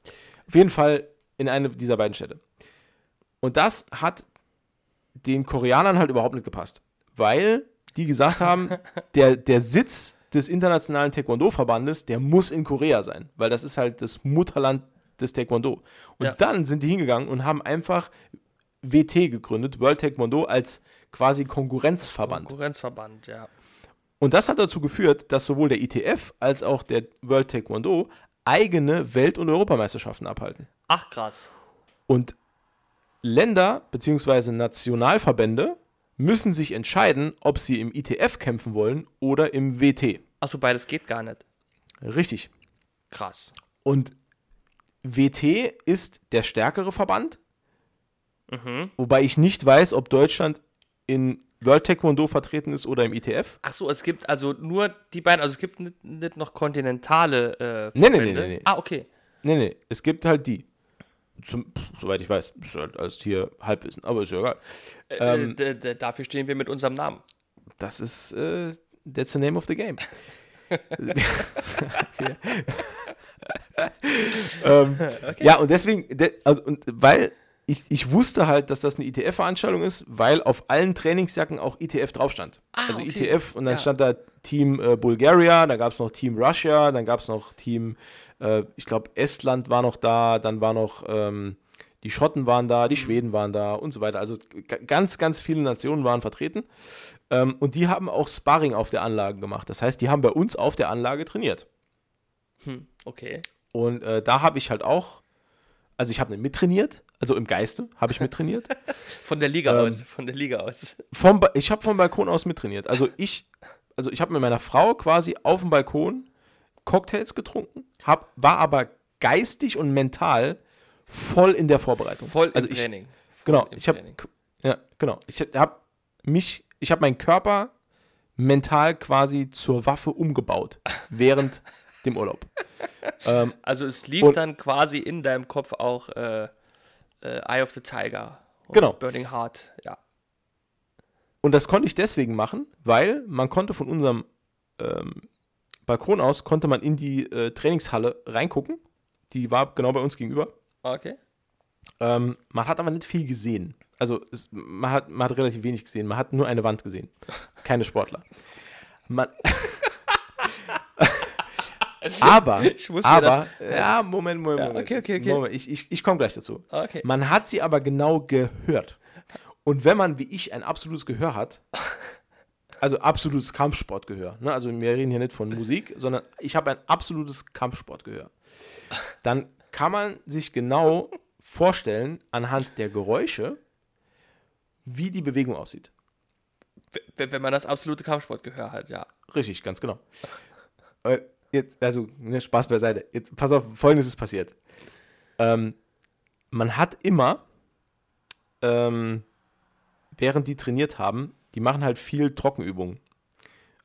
Auf jeden Fall in eine dieser beiden Städte. Und das hat den Koreanern halt überhaupt nicht gepasst. Weil die gesagt haben, der, der Sitz des internationalen Taekwondo-Verbandes, der muss in Korea sein. Weil das ist halt das Mutterland des Taekwondo. Und ja. dann sind die hingegangen und haben einfach WT gegründet, World Taekwondo, als quasi Konkurrenzverband. Konkurrenzverband, ja. Und das hat dazu geführt, dass sowohl der ITF als auch der World Taekwondo eigene Welt- und Europameisterschaften abhalten. Ach krass. Und Länder bzw. Nationalverbände müssen sich entscheiden, ob sie im ITF kämpfen wollen oder im WT. Achso, beides geht gar nicht. Richtig. Krass. Und WT ist der stärkere Verband, Mhm. wobei ich nicht weiß, ob Deutschland in World Taekwondo vertreten ist oder im ITF. Ach so, es gibt also nur die beiden, also es gibt nicht, nicht noch kontinentale äh, Nee, nee, nee, Verbände? nee, nee. Ah, okay. Nee, nee, es gibt halt die. Zum, soweit ich weiß, ist halt alles hier Halbwissen, aber ist ja egal. Ähm, äh, d- d- dafür stehen wir mit unserem Namen. Das ist, äh, that's the name of the game. ähm, Ja, und deswegen, de, also, und weil ich, ich wusste halt, dass das eine ITF-Veranstaltung ist, weil auf allen Trainingsjacken auch ITF drauf stand. Ah, also okay. ITF und dann Ja. stand da Team äh, Bulgaria, da gab es noch Team Russia, dann gab es noch Team, äh, ich glaube, Estland war noch da, dann war noch ähm, die Schotten waren da, die Mhm. Schweden waren da und so weiter. Also ganz, ganz viele Nationen waren vertreten. Ähm, und die haben auch Sparring auf der Anlage gemacht. Das heißt, die haben bei uns auf der Anlage trainiert. Hm, okay. Und äh, da habe ich halt auch, also ich habe nicht mittrainiert, also im Geiste habe ich mittrainiert. Von der Liga Ähm, aus, von der Liga aus. vom ba ich habe vom Balkon aus mittrainiert. Also ich, also ich habe mit meiner Frau quasi auf dem Balkon Cocktails getrunken, hab, war aber geistig und mental voll in der Vorbereitung. Voll also im ich, Training. Voll Genau, ich habe ja, genau. Ich habe mich, ich habe meinen Körper mental quasi zur Waffe umgebaut während dem Urlaub. ähm, Also es lief dann quasi in deinem Kopf auch äh, äh, Eye of the Tiger. Genau. Burning Heart, ja. Und das konnte ich deswegen machen, weil man konnte von unserem ähm, Balkon aus, konnte man in die äh, Trainingshalle reingucken. Die war genau bei uns gegenüber. Okay. Ähm, man hat aber nicht viel gesehen. Also es, man, hat, man hat relativ wenig gesehen. Man hat nur eine Wand gesehen. Keine Sportler. Man, aber, Ich muss aber, ja, Moment, Moment, Ja, Moment. okay, okay, okay. Moment, ich ich, ich komme gleich dazu. Okay. Man hat sie aber genau gehört. Und wenn man, wie ich, ein absolutes Gehör hat, also absolutes Kampfsportgehör, ne? also wir reden hier nicht von Musik, sondern ich habe ein absolutes Kampfsportgehör, dann kann man sich genau vorstellen, anhand der Geräusche, wie die Bewegung aussieht. Wenn, wenn man das absolute Kampfsportgehör hat, ja. Richtig, ganz genau. Jetzt, also, ne, Spaß beiseite. Jetzt, pass auf, folgendes ist passiert. Ähm, man hat immer, ähm, während die trainiert haben, die machen halt viel Trockenübungen.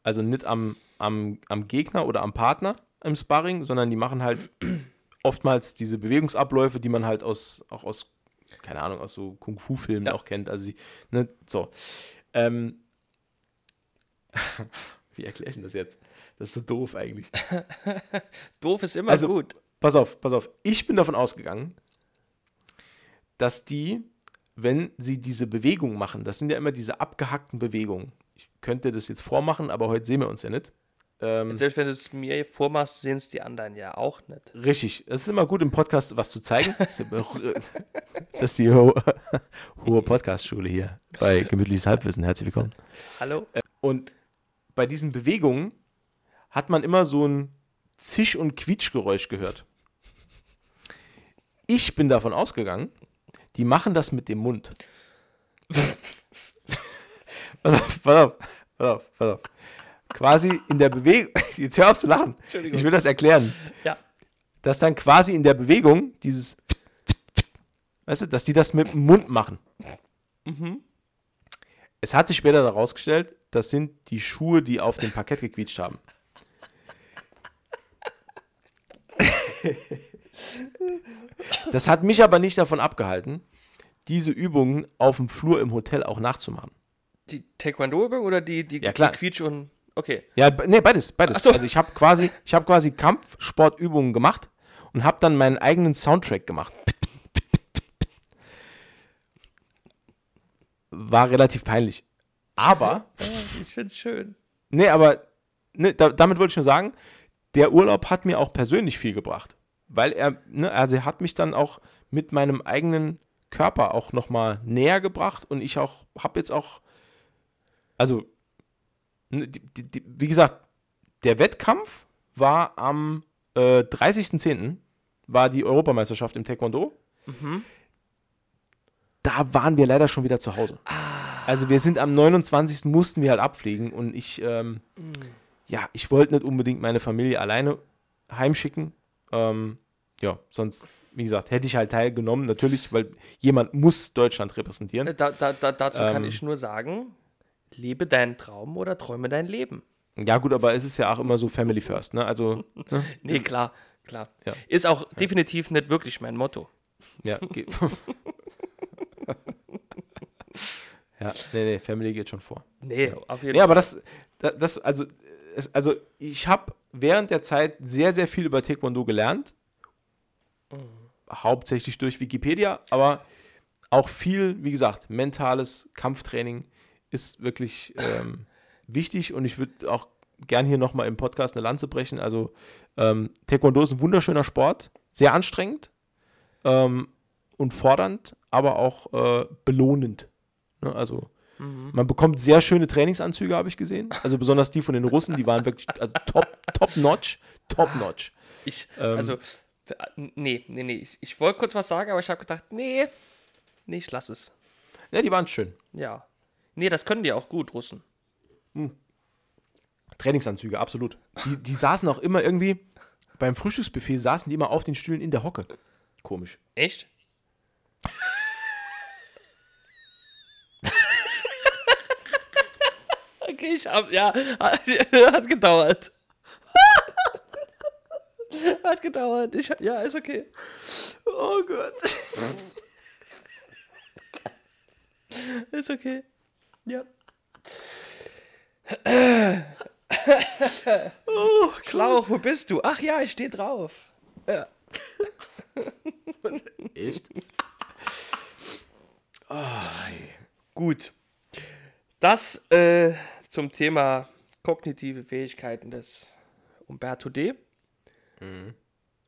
Also nicht am, am, am Gegner oder am Partner im Sparring, sondern die machen halt oftmals diese Bewegungsabläufe, die man halt aus, auch aus, keine Ahnung, aus so Kung-Fu-Filmen Ja. auch kennt. Also, sie, ne, so. Ähm, wie erkläre ich denn das jetzt? Das ist so doof eigentlich. Doof ist immer Also- gut. Pass auf, pass auf. Ich bin davon ausgegangen, dass die, wenn sie diese Bewegung machen, das sind ja immer diese abgehackten Bewegungen. Ich könnte das jetzt vormachen, aber heute sehen wir uns ja nicht. Ähm, Selbst wenn du es mir vormachst, sehen es die anderen ja auch nicht. richtig. Es ist immer gut im Podcast was zu zeigen. Das ist, die hohe, hohe Podcast-Schule hier bei Gemütliches Halbwissen. Herzlich willkommen. Hallo? Und bei diesen Bewegungen hat man immer so ein Zisch- und Quietschgeräusch gehört. Ich bin davon ausgegangen, die machen das mit dem Mund. pass auf, pass auf, pass auf, pass auf. Quasi in der Bewegung, jetzt hör auf zu lachen, Entschuldigung. ich will das erklären, Ja. dass dann quasi in der Bewegung dieses, weißt du, dass die das mit dem Mund machen. Es hat sich später herausgestellt, das sind die Schuhe, die auf dem Parkett gequietscht haben. Das hat mich aber nicht davon abgehalten, diese Übungen auf dem Flur im Hotel auch nachzumachen. Die Taekwondo-Übung oder die, die, Ja, klar. die Quietsch und. Okay. Ja, nee, beides, beides. So. Also ich habe quasi, ich habe quasi Kampfsportübungen gemacht und habe dann meinen eigenen Soundtrack gemacht. War relativ peinlich. Aber Ich find's schön. Nee, aber ne, da, damit wollte ich nur sagen, der Urlaub hat mir auch persönlich viel gebracht. Weil er, ne, also er hat mich dann auch mit meinem eigenen Körper auch nochmal näher gebracht und ich auch, habe jetzt auch, also, ne, die, die, wie gesagt, der Wettkampf war am äh, 30.10. war die Europameisterschaft im Taekwondo. Da waren wir leider schon wieder zu Hause. Also wir sind am 29. mussten wir halt abfliegen und ich, ähm, ja, ich wollte nicht unbedingt meine Familie alleine heimschicken. Ähm, ja, sonst, wie gesagt, hätte ich halt teilgenommen, natürlich, weil jemand muss Deutschland repräsentieren. Äh, Da, da, da, dazu kann Ähm. ich nur sagen, lebe deinen Traum oder träume dein Leben. Ja, gut, aber es ist ja auch immer so Family First, ne? Also, ne? Nee, klar, klar. Ja. Ist auch definitiv nicht wirklich mein Motto. Ja, geht. ja, nee, nee, Family geht schon vor. Nee, auf jeden Nee, aber das, das also, es, also ich habe während der Zeit sehr, sehr viel über Taekwondo gelernt. Hauptsächlich durch Wikipedia, aber auch viel, wie gesagt, mentales Kampftraining ist wirklich ähm, wichtig und ich würde auch gern hier nochmal im Podcast eine Lanze brechen. Also ähm, Taekwondo ist ein wunderschöner Sport, sehr anstrengend ähm, und fordernd, aber auch äh, belohnend. Ne? Also man bekommt sehr schöne Trainingsanzüge, habe ich gesehen. Also besonders die von den Russen, die waren wirklich also top, top notch, top notch. Ich, Ähm. also, nee, nee, nee. Ich, ich wollte kurz was sagen, aber ich habe gedacht, nee, nee, ich lass es. Ja, die waren schön. Ja. Nee, das können die auch gut, Russen. Trainingsanzüge, absolut. Die, die saßen auch immer irgendwie, beim Frühstücksbuffet saßen die immer auf den Stühlen in der Hocke. Komisch. Echt? okay, ich hab, ja, hat gedauert. hat gedauert. Ich, ja, ist okay. Oh Gott. Ist okay. Ja. Oh, Schlauch, wo bist du? Ach ja, ich stehe drauf. Ja. Echt? Gut. Das äh, zum Thema kognitive Fähigkeiten des Umberto D.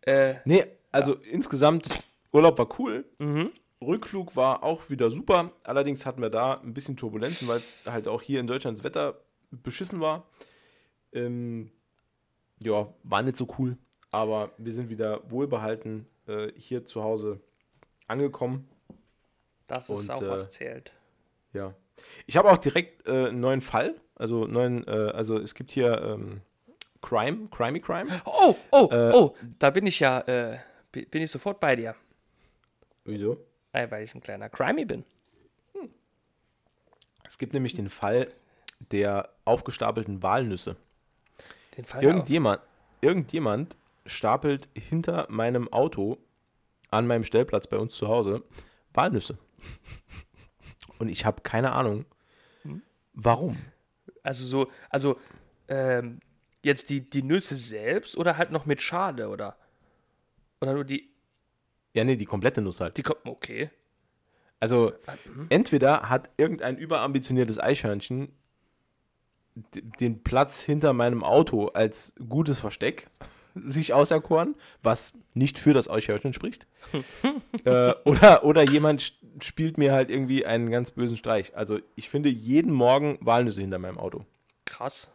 Äh, Nee, also insgesamt, Urlaub war cool. mhm. Rückflug war auch wieder super. Allerdings hatten wir da ein bisschen Turbulenzen, weil es halt auch hier in Deutschland das Wetter beschissen war. Ähm, ja, war nicht so cool. Aber wir sind wieder wohlbehalten äh, hier zu Hause angekommen. Das ist Und, auch äh, was zählt. Ja. Ich habe auch direkt äh, einen neuen Fall. Also neuen, äh, also es gibt hier ähm, Crime, Crimey Crime. Oh, oh, Äh, oh, da bin ich ja, äh, bi- bin ich sofort bei dir. Wieso? Äh, weil ich ein kleiner Crimey bin. Es gibt nämlich den Fall der aufgestapelten Walnüsse. Den Fall Irgendjemand, irgendjemand stapelt hinter meinem Auto an meinem Stellplatz bei uns zu Hause Walnüsse. Und ich habe keine Ahnung, warum. Also so, also ähm, jetzt die, die Nüsse selbst oder halt noch mit Schale oder oder nur die, Ja, nee, die komplette Nuss halt. die kommt, okay. Also, entweder hat irgendein überambitioniertes Eichhörnchen den Platz hinter meinem Auto als gutes Versteck sich auserkoren, was nicht für das Eichhörnchen spricht. äh, oder, oder jemand spielt mir halt irgendwie einen ganz bösen Streich. Also, ich finde jeden Morgen Walnüsse hinter meinem Auto. Krass.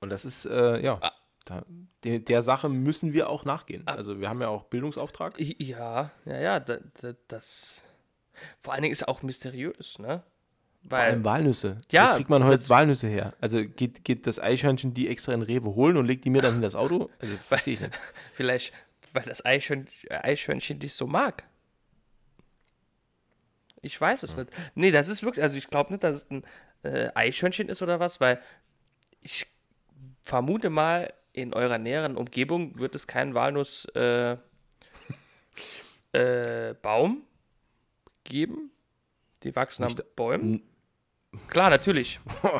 Und das ist, äh, ja, da, der, der Sache müssen wir auch nachgehen. Also, wir haben ja auch Bildungsauftrag. Ja, ja, ja, da, da, das vor allen Dingen ist auch mysteriös, ne? Vor allem Weil, Walnüsse. Ja, Wo kriegt man heute Walnüsse her? Also geht, geht das Eichhörnchen die extra in Rewe holen und legt die mir dann in das Auto? Also verstehe ich nicht. vielleicht, weil das Eichhörnchen, Eichhörnchen dich so mag. Ich weiß es nicht. Nee, das ist wirklich, also ich glaube nicht, dass es ein äh, Eichhörnchen ist oder was, weil ich vermute mal, in eurer näheren Umgebung wird es keinen Walnuss äh, äh, geben. Die wachsen Nicht- Bäumen. Klar, natürlich.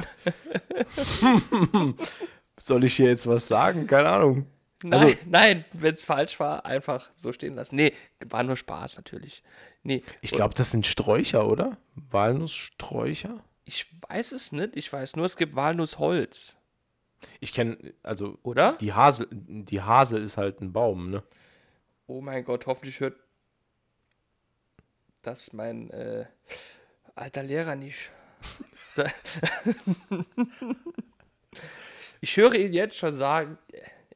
Soll ich hier jetzt was sagen? Keine Ahnung. Nein, Also- nein, wenn es falsch war, einfach so stehen lassen. Nee, war nur Spaß natürlich. Nee, Ich glaube, das sind Sträucher, oder? Walnusssträucher? ich weiß es nicht. Ich weiß nur, es gibt Walnussholz, Ich kenne, also oder? die Hasel, die Hasel ist halt ein Baum, ne? Oh mein Gott, hoffentlich hört das mein äh, alter Lehrer nicht. ich höre ihn jetzt schon sagen,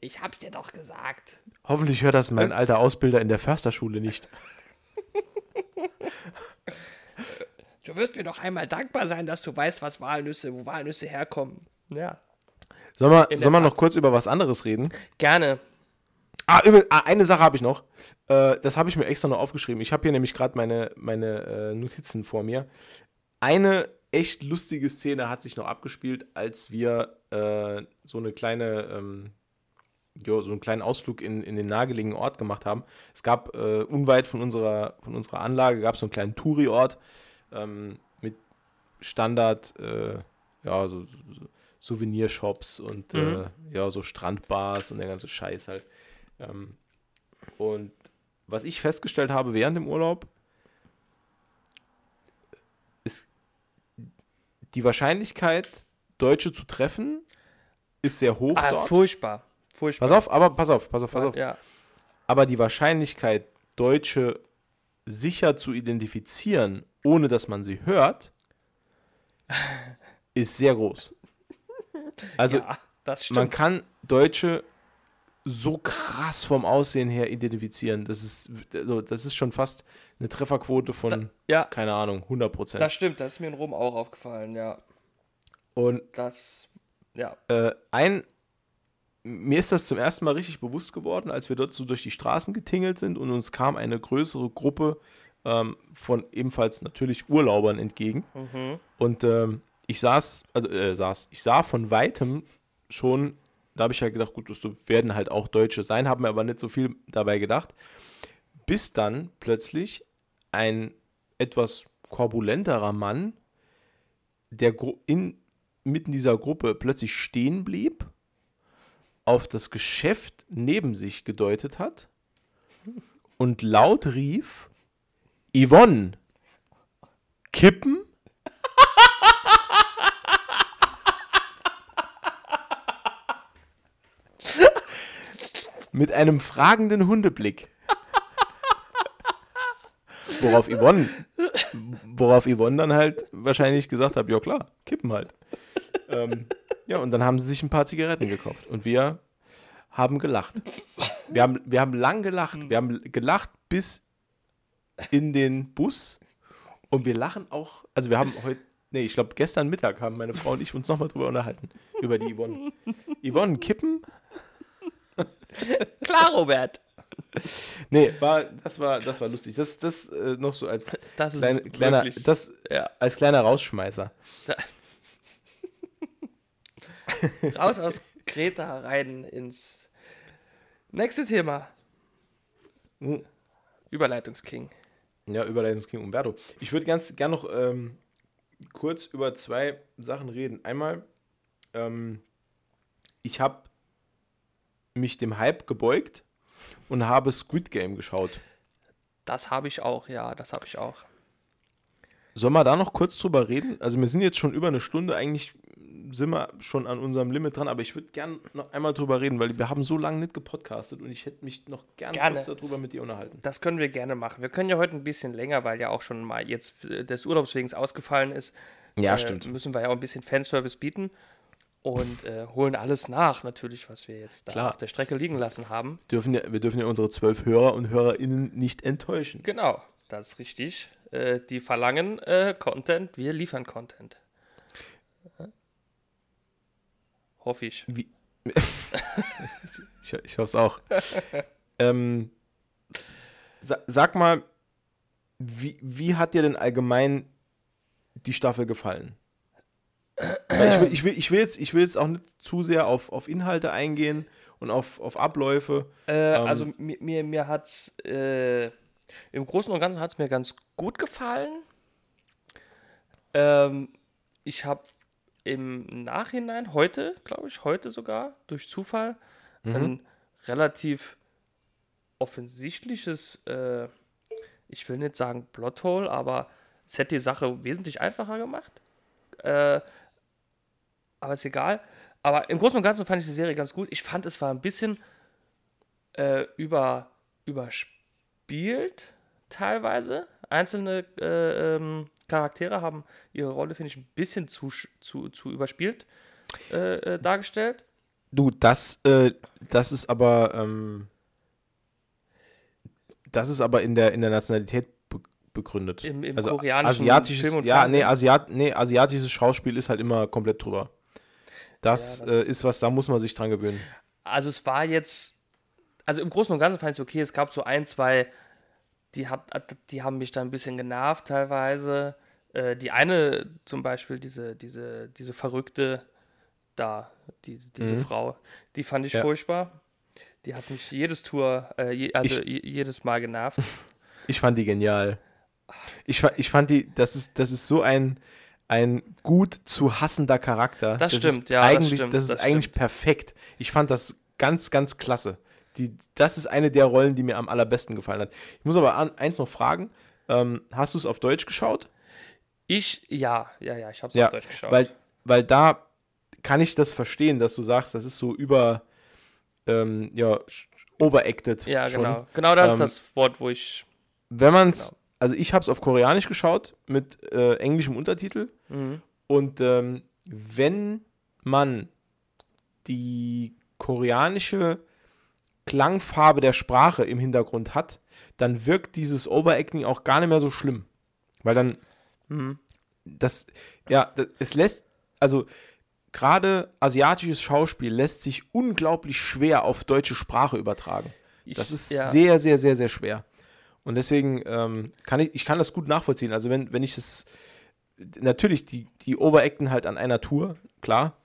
ich hab's dir doch gesagt. Hoffentlich hört das mein alter Ausbilder in der Försterschule nicht. Du wirst mir doch einmal dankbar sein, dass du weißt, was Walnüsse, wo Walnüsse herkommen. Ja. Sollen wir, sollen wir noch kurz über was anderes reden? Gerne. Ah, ah, eine Sache habe ich noch. Äh, das habe ich mir extra noch aufgeschrieben. Ich habe hier nämlich gerade meine, meine äh, Notizen vor mir. Eine echt lustige Szene hat sich noch abgespielt, als wir äh, so eine kleine, ähm, jo, so einen kleinen Ausflug in, in den nahegelegenen Ort gemacht haben. Es gab äh, unweit von unserer, von unserer Anlage gab es so einen kleinen Touri-Ort ähm, mit Standard, äh, ja, so, so Souvenirshops und Mhm. äh, ja, so Strandbars und der ganze Scheiß halt. Ähm, und was ich festgestellt habe während dem Urlaub, die Wahrscheinlichkeit, Deutsche zu treffen, ist sehr hoch Ah, dort. furchtbar. Furchtbar. Pass auf, aber pass auf, pass auf, pass auf. Ja. Aber die Wahrscheinlichkeit, Deutsche sicher zu identifizieren, ohne dass man sie hört, ist sehr groß. Also ja, das stimmt. man kann Deutsche so krass vom Aussehen her identifizieren. Das ist, also das ist schon fast eine Trefferquote von, ja, keine Ahnung, 100 Prozent. das stimmt. Das ist mir in Rom auch aufgefallen, ja. Und Das, ja. äh, ein, mir ist das zum ersten Mal richtig bewusst geworden, als wir dort so durch die Straßen getingelt sind und uns kam eine größere Gruppe ähm, von ebenfalls natürlich Urlaubern entgegen. Mhm. Und ähm, ich saß, also äh, saß, ich sah von weitem schon, da habe ich ja gedacht, gut, das werden halt auch Deutsche sein, habe mir aber nicht so viel dabei gedacht. Bis dann plötzlich ein etwas korpulenterer Mann, der gro- in, mitten dieser Gruppe plötzlich stehen blieb, auf das Geschäft neben sich gedeutet hat und laut rief: Yvonne, kippen? Mit einem fragenden Hundeblick. Worauf Yvonne, worauf Yvonne dann halt wahrscheinlich gesagt hat, ja klar, kippen halt. Ähm, ja, und dann haben sie sich ein paar Zigaretten gekauft. Und wir haben gelacht. Wir haben, wir haben lang gelacht. Wir haben gelacht bis in den Bus. Und wir lachen auch, also wir haben heute, nee, ich glaube gestern Mittag haben meine Frau und ich uns nochmal drüber unterhalten. Über die Yvonne. Yvonne, kippen? Klar, Robert. Nee, war, das war, das war lustig. Das, das äh, noch so als, Das ist kleine, kleiner, wirklich, das ja. als kleiner Rausschmeißer. Raus aus Kreta rein ins nächste Thema. Hm. Überleitungsking. Ja, Überleitungsking Umberto. Ich würde ganz gern noch ähm, kurz über zwei Sachen reden. Einmal, ähm, ich habe mich dem Hype gebeugt und habe Squid Game geschaut. Das habe ich auch, ja, das habe ich auch. Sollen wir da noch kurz drüber reden? Also wir sind jetzt schon über eine Stunde, eigentlich sind wir schon an unserem Limit dran, aber ich würde gern noch einmal drüber reden, weil wir haben so lange nicht gepodcastet und ich hätte mich noch gern Gerne. kurz darüber mit dir unterhalten. Das können wir gerne machen. Wir können ja heute ein bisschen länger, weil ja auch schon mal jetzt äh, des Urlaubs wegen ausgefallen ist. Ja, äh, stimmt. Müssen wir ja auch ein bisschen Fanservice bieten und äh, holen alles nach, natürlich, was wir jetzt da Klar. auf der Strecke liegen lassen haben. Dürfen ja, wir dürfen ja unsere zwölf Hörer und HörerInnen nicht enttäuschen. Genau, das ist richtig. Äh, die verlangen äh, Content, wir liefern Content. Hoffe ich. Wie? ich, ich hoffe es auch. ähm, sa sag mal, wie, wie hat dir denn allgemein die Staffel gefallen? Ich, will, ich, will, ich, will jetzt, ich will jetzt auch nicht zu sehr auf, auf Inhalte eingehen und auf, auf Abläufe. Äh, Ähm, also mir, mir, mir hat es äh, im Großen und Ganzen hat es mir ganz gut gefallen. Ähm, ich habe im Nachhinein, heute, glaube ich, heute sogar, durch Zufall, ein relativ offensichtliches, äh, ich will nicht sagen Plothole, aber es hätte die Sache wesentlich einfacher gemacht. Äh, aber ist egal. Aber im Großen und Ganzen fand ich die Serie ganz gut. Ich fand, es war ein bisschen äh, über, überspielt teilweise. Einzelne äh, ähm, Charaktere haben ihre Rolle, finde ich, ein bisschen zu, zu, zu überspielt äh, äh, dargestellt. Du, das, äh, das ist aber, ähm, das ist aber in der, in der Nationalität be begründet. Im- im also asiatisches, Film und ja, Fernsehen. nee, Asiat, nee, asiatisches Schauspiel ist halt immer komplett drüber. Das, Ja, das- äh, ist was, da muss man sich dran gewöhnen. Also es war jetzt also im Großen und Ganzen fand ich es okay. Es gab so ein, zwei, die, hat, die haben mich da ein bisschen genervt teilweise. Äh, die eine zum Beispiel, diese, diese, diese Verrückte da, die, diese Mhm. Frau, die fand ich Ja. furchtbar. Die hat mich jedes Tour, äh, je, also je, jedes Mal genervt. Ich fand die genial. Ich, ich fand die, das ist, das ist so ein, ein gut zu hassender Charakter. Das ist stimmt, ja, das Eigentlich, das, stimmt, ist das eigentlich stimmt. perfekt. Ich fand das ganz, ganz klasse. Die, das ist eine der Rollen, die mir am allerbesten gefallen hat. Ich muss aber an, eins noch fragen. Ähm, hast du es auf Deutsch geschaut? Ich, ja, ja, ja, ich habe es Ja, auf Deutsch geschaut. Weil, weil da kann ich das verstehen, dass du sagst, das ist so über, ähm, ja, overacted. ja, schon. genau. Genau das Ähm, ist das Wort, wo ich. Wenn man es, Genau. Also ich habe es auf Koreanisch geschaut mit äh, englischem Untertitel Mhm. und ähm, wenn man die koreanische Klangfarbe der Sprache im Hintergrund hat, dann wirkt dieses Overacting auch gar nicht mehr so schlimm. Weil dann Mhm. das, ja, das, es lässt, also gerade asiatisches Schauspiel lässt sich unglaublich schwer auf deutsche Sprache übertragen. Ich, Das ist ja. sehr, sehr, sehr, sehr schwer. Und deswegen ähm, kann ich, ich kann das gut nachvollziehen. Also wenn, wenn ich es, natürlich, die, die Overacten halt an einer Tour, klar.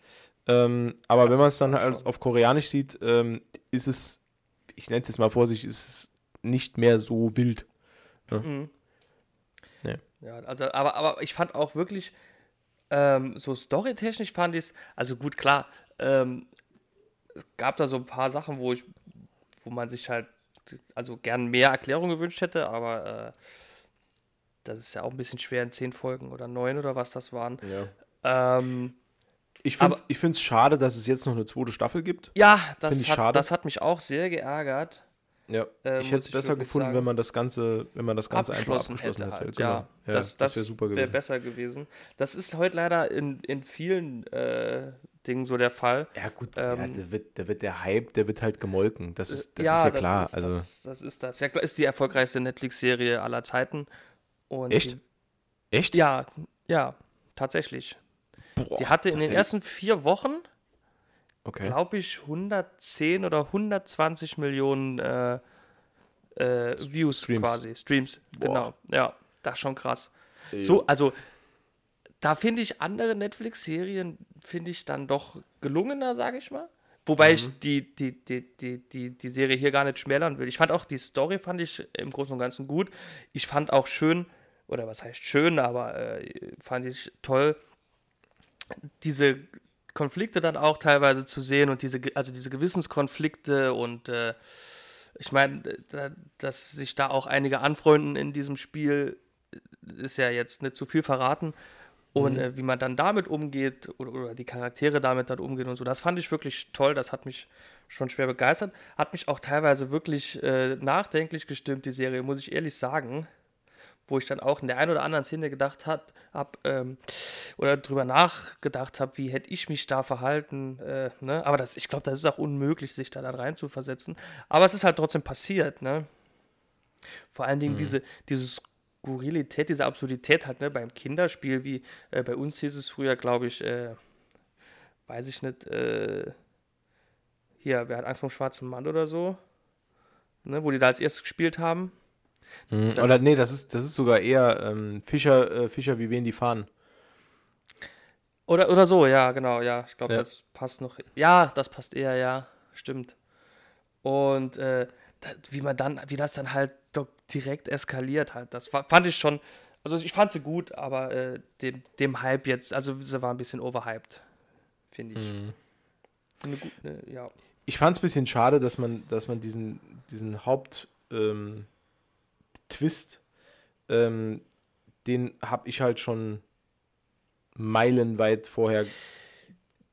Ähm, aber Ja, wenn man das es dann halt schon. auf Koreanisch sieht, ähm, ist es, ich nenne es jetzt mal vorsichtig, ist es nicht mehr so wild. Mhm. Nee. Ja, also, aber, aber ich fand auch wirklich, ähm, so storytechnisch fand ich es, also gut, klar, ähm, es gab da so ein paar Sachen, wo ich, wo man sich halt, also gern mehr Erklärung gewünscht hätte, aber äh, das ist ja auch ein bisschen schwer in zehn Folgen oder neun oder was das waren. Ja. Ähm, Ich finde es schade, dass es jetzt noch eine zweite Staffel gibt. ja, das hat, das hat mich auch sehr geärgert. Ja. Äh, ich hätte es besser gefunden, sagen. wenn man das Ganze, wenn man das Ganze einfach abgeschlossen abgeschlossen hätte hätte. halt, Genau. ja. Das, das, wäre super wäre gewesen. besser gewesen. Das ist heute leider in, in vielen äh, Dingen so der Fall. Ja, gut, Ähm, ja, da, wird, da wird der Hype, der wird halt gemolken. Das ist, das ja, ist ja das klar. Ist, also, das, das ist das. Ja, ist die erfolgreichste Netflix-Serie aller Zeiten. Und Echt? Die, echt? ja, ja, tatsächlich. Boah, Die hatte in das den ersten vier Wochen, Okay. glaube ich, 110 oder 120 Millionen äh, äh, Views Streams. quasi. Streams, Boah. genau. Ja, das ist schon krass. Ja. So, also da finde ich andere Netflix-Serien, finde ich dann doch gelungener, sage ich mal. Wobei Mhm. ich die, die, die, die, die, die Serie hier gar nicht schmälern will. Ich fand auch die Story, fand ich im Großen und Ganzen gut. Ich fand auch schön, oder was heißt schön, aber äh, fand ich toll, diese Konflikte dann auch teilweise zu sehen und diese, also diese Gewissenskonflikte und äh, ich meine, da, dass sich da auch einige anfreunden in diesem Spiel, ist ja jetzt nicht zu viel verraten. Und Mhm. äh, wie man dann damit umgeht oder, oder die Charaktere damit dann umgehen und so, das fand ich wirklich toll. Das hat mich schon schwer begeistert. Hat mich auch teilweise wirklich äh, nachdenklich gestimmt, die Serie, muss ich ehrlich sagen. Wo ich dann auch in der einen oder anderen Szene gedacht hat, hab, ähm, oder drüber nachgedacht habe, wie hätte ich mich da verhalten. Äh, ne? Aber das, ich glaube, das ist auch unmöglich, sich da dann rein zu versetzen. Aber es ist halt trotzdem passiert, ne? Vor allen Dingen diese, diese Skurrilität, diese Absurdität halt, ne, beim Kinderspiel, wie äh, bei uns hieß es früher, glaube ich, äh, weiß ich nicht, äh, hier, wer hat Angst vor dem schwarzen Mann oder so? Ne, wo die da als erstes gespielt haben. Mhm. das- Oder nee, das ist, das ist sogar eher ähm, Fischer, äh, Fischer, wie wen die fahren. Oder, oder so, ja, genau, ja. Ich glaube, Ja. das passt noch. Ja, das passt eher, ja, stimmt. Und äh, wie man dann, wie das dann halt doch direkt eskaliert halt, das fa- fand ich schon, also ich fand sie gut, aber äh, dem, dem Hype jetzt, also sie war ein bisschen overhyped, finde ich. Mhm. Eine gut, ne, ja. Ich fand es ein bisschen schade, dass man, dass man diesen, diesen Haupt ähm, Twist, ähm, den habe ich halt schon meilenweit vorher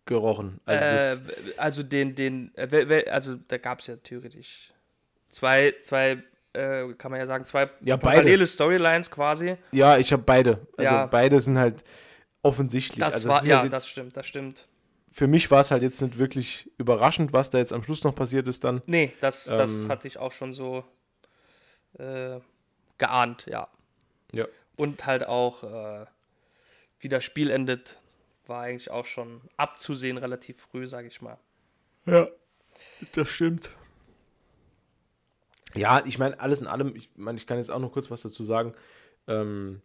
gerochen. Also äh, also den, den, äh, also da gab es ja theoretisch zwei, zwei, äh, kann man ja sagen, zwei Ja, beide. parallele Storylines quasi. ja, ich habe beide. Also Ja. beide sind halt offensichtlich. Das also war, ja, halt das stimmt, das stimmt. Für mich war es halt jetzt nicht wirklich überraschend, was da jetzt am Schluss noch passiert ist dann. Nee, das, das Ähm. hatte ich auch schon so äh, geahnt, ja. Ja. Und halt auch, äh, wie das Spiel endet, war eigentlich auch schon abzusehen, relativ früh, sage ich mal. Ja, das stimmt. Ja, ich meine, alles in allem, ich meine, ich kann jetzt auch noch kurz was dazu sagen. Ähm,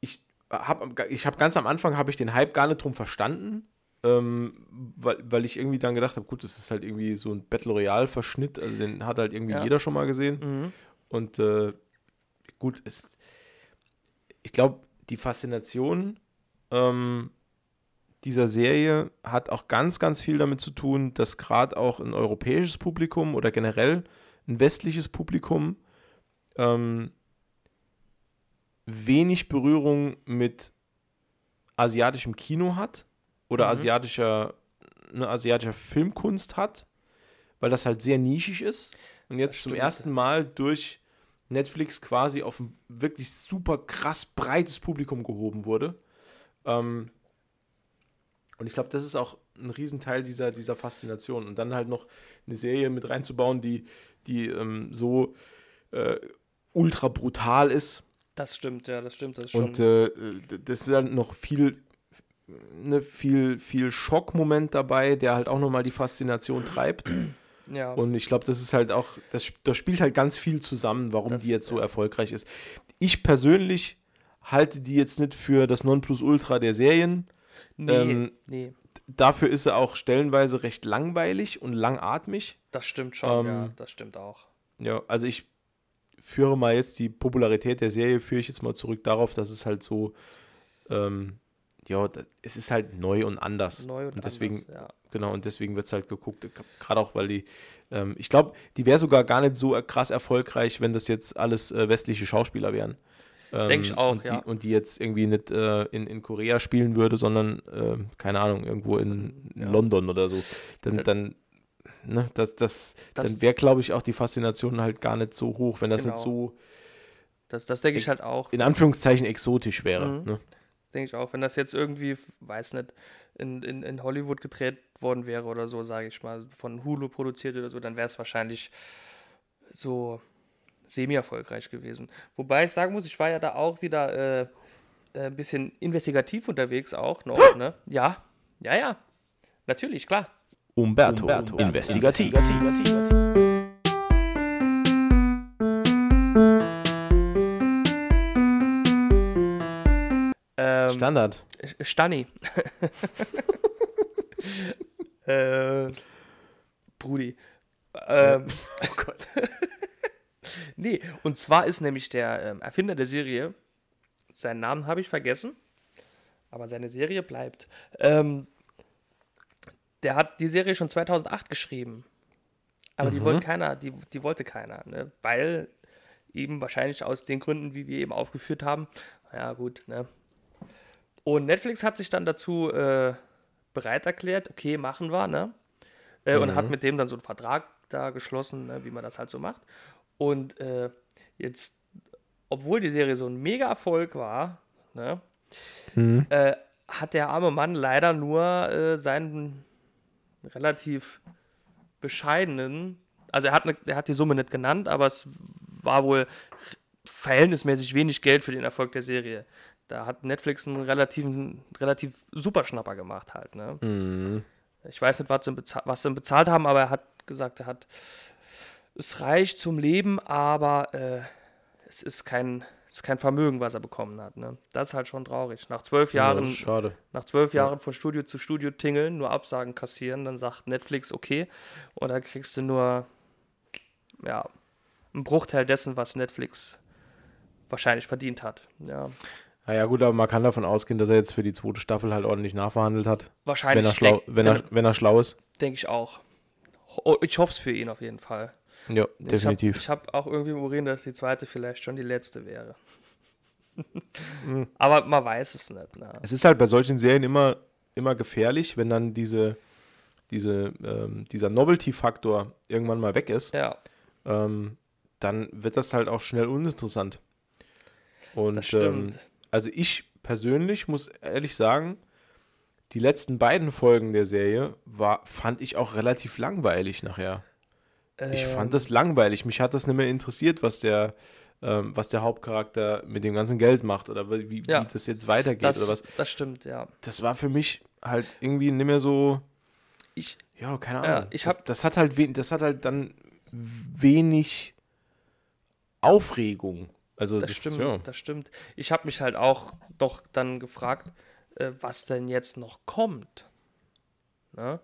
ich habe ich hab ganz am Anfang habe ich den Hype gar nicht drum verstanden, ähm, weil, weil ich irgendwie dann gedacht habe, gut, das ist halt irgendwie so ein Battle Royale-Verschnitt, also den hat halt irgendwie Ja. jeder schon mal gesehen. Mhm. Und äh, gut, ist, ich glaube, die Faszination ähm, dieser Serie hat auch ganz, ganz viel damit zu tun, dass gerade auch ein europäisches Publikum oder generell ein westliches Publikum ähm, wenig Berührung mit asiatischem Kino hat oder Mhm. asiatischer, ne, asiatischer Filmkunst hat, weil das halt sehr nischig ist und jetzt zum ersten Mal durch Netflix quasi auf ein wirklich super krass breites Publikum gehoben wurde. Ähm, und ich glaube, das ist auch ein Riesenteil dieser, dieser Faszination. Und dann halt noch eine Serie mit reinzubauen, die, die ähm, so äh, ultra brutal ist. Das stimmt, ja, das stimmt. Das ist schon. Und äh, das ist halt noch viel, ne, viel, viel Schockmoment dabei, der halt auch nochmal die Faszination treibt. Ja. Und ich glaube, das ist halt auch, das, das spielt halt ganz viel zusammen, warum Das- die jetzt so ja. erfolgreich ist. Ich persönlich halte die jetzt nicht für das Nonplusultra der Serien. nee, ähm, nee, Dafür ist sie auch stellenweise recht langweilig und langatmig. das stimmt schon, ja, ähm, das stimmt auch. Ja, also ich führe mal jetzt die Popularität der Serie, führe ich jetzt mal zurück darauf, dass es halt so, ähm, ja, es ist halt neu und anders. Neu und, deswegen, anders, ja. Genau, und deswegen wird es halt geguckt. Gerade auch, weil die, ähm, ich glaube, die wäre sogar gar nicht so krass erfolgreich, wenn das jetzt alles äh, westliche Schauspieler wären. Ähm, Denk ich auch, und ja. Die, und die jetzt irgendwie nicht äh, in, in Korea spielen würde, sondern, äh, keine Ahnung, irgendwo in, in Ja. London oder so. Dann, Da- dann ne, das, das, Das- dann wäre, glaube ich, auch die Faszination halt gar nicht so hoch, wenn das Genau. nicht so Das, das denke ich Ich- halt auch. in Anführungszeichen exotisch wäre. Mhm. Ne? Denke ich auch. Wenn das jetzt irgendwie, weiß nicht, in, in, in Hollywood gedreht worden wäre oder so, sage ich mal, von Hulu produziert oder so, dann wäre es wahrscheinlich so semi-erfolgreich gewesen. Wobei ich sagen muss, ich war ja da auch wieder äh, äh, ein bisschen investigativ unterwegs auch noch, ne? Ja, ja, ja. Natürlich, klar. Umberto, investigativ. Ähm, Standard. Stani. äh, Brudi. Ähm, oh Gott. nee, und zwar ist nämlich der ähm, Erfinder der Serie, seinen Namen habe ich vergessen, aber seine Serie bleibt. Ähm, der hat die Serie schon 2008 geschrieben. Aber die Mhm. wollte keiner, die, die wollte keiner, ne? weil eben wahrscheinlich aus den Gründen, wie wir eben aufgeführt haben. Ja, gut, ne? Und Netflix hat sich dann dazu äh, bereit erklärt, okay, machen wir, ne? Äh, Und hat Mhm. mit dem dann so einen Vertrag da geschlossen, ne, wie man das halt so macht. Und äh, jetzt, obwohl die Serie so ein Mega-Erfolg war, ne, Mhm. äh, hat der arme Mann leider nur äh, seinen relativ bescheidenen, also er hat, ne, er hat die Summe nicht genannt, aber es war wohl verhältnismäßig wenig Geld für den Erfolg der Serie. Da hat Netflix einen relativen, relativ super Schnapper gemacht halt. Ne? Mhm. Ich weiß nicht, was sie, bezahlt, was sie bezahlt haben, aber er hat gesagt, er hat, es reicht zum Leben, aber äh, es ist kein, es ist kein Vermögen, was er bekommen hat. Ne? Das ist halt schon traurig. Nach zwölf Ja, Jahren, schade. nach zwölf Ja. Jahren von Studio zu Studio tingeln, nur Absagen kassieren, dann sagt Netflix okay und dann kriegst du nur ja, einen Bruchteil dessen, was Netflix wahrscheinlich verdient hat. Ja, Naja, gut, aber man kann davon ausgehen, dass er jetzt für die zweite Staffel halt ordentlich nachverhandelt hat. wahrscheinlich. Wenn er, schlau, denk- wenn, er, wenn er schlau ist. denke ich auch. Ho- Ich hoffe es für ihn auf jeden Fall. Ja, definitiv. Ich habe hab auch irgendwie im Urin, dass die zweite vielleicht schon die letzte wäre. Mhm. Aber man weiß es nicht. Ne? Es ist halt bei solchen Serien immer, immer gefährlich, wenn dann diese, diese, ähm, dieser Novelty-Faktor irgendwann mal weg ist, Ja, ähm, dann wird das halt auch schnell uninteressant. Und das ähm, stimmt. Also ich persönlich muss ehrlich sagen, die letzten beiden Folgen der Serie war, fand ich auch relativ langweilig nachher. Ich Ähm, fand das langweilig. Mich hat das nicht mehr interessiert, was der, ähm, was der Hauptcharakter mit dem ganzen Geld macht oder wie, Ja. wie das jetzt weitergeht das, oder was. das stimmt, ja. Das war für mich halt irgendwie nicht mehr so. Ich, Ja, keine Ja, Ahnung. ich das, hab- das hat halt das hat halt dann wenig Aufregung. Also Das, das, stimmt, ja. das stimmt. Ich habe mich halt auch doch dann gefragt, äh, was denn jetzt noch kommt. Ne?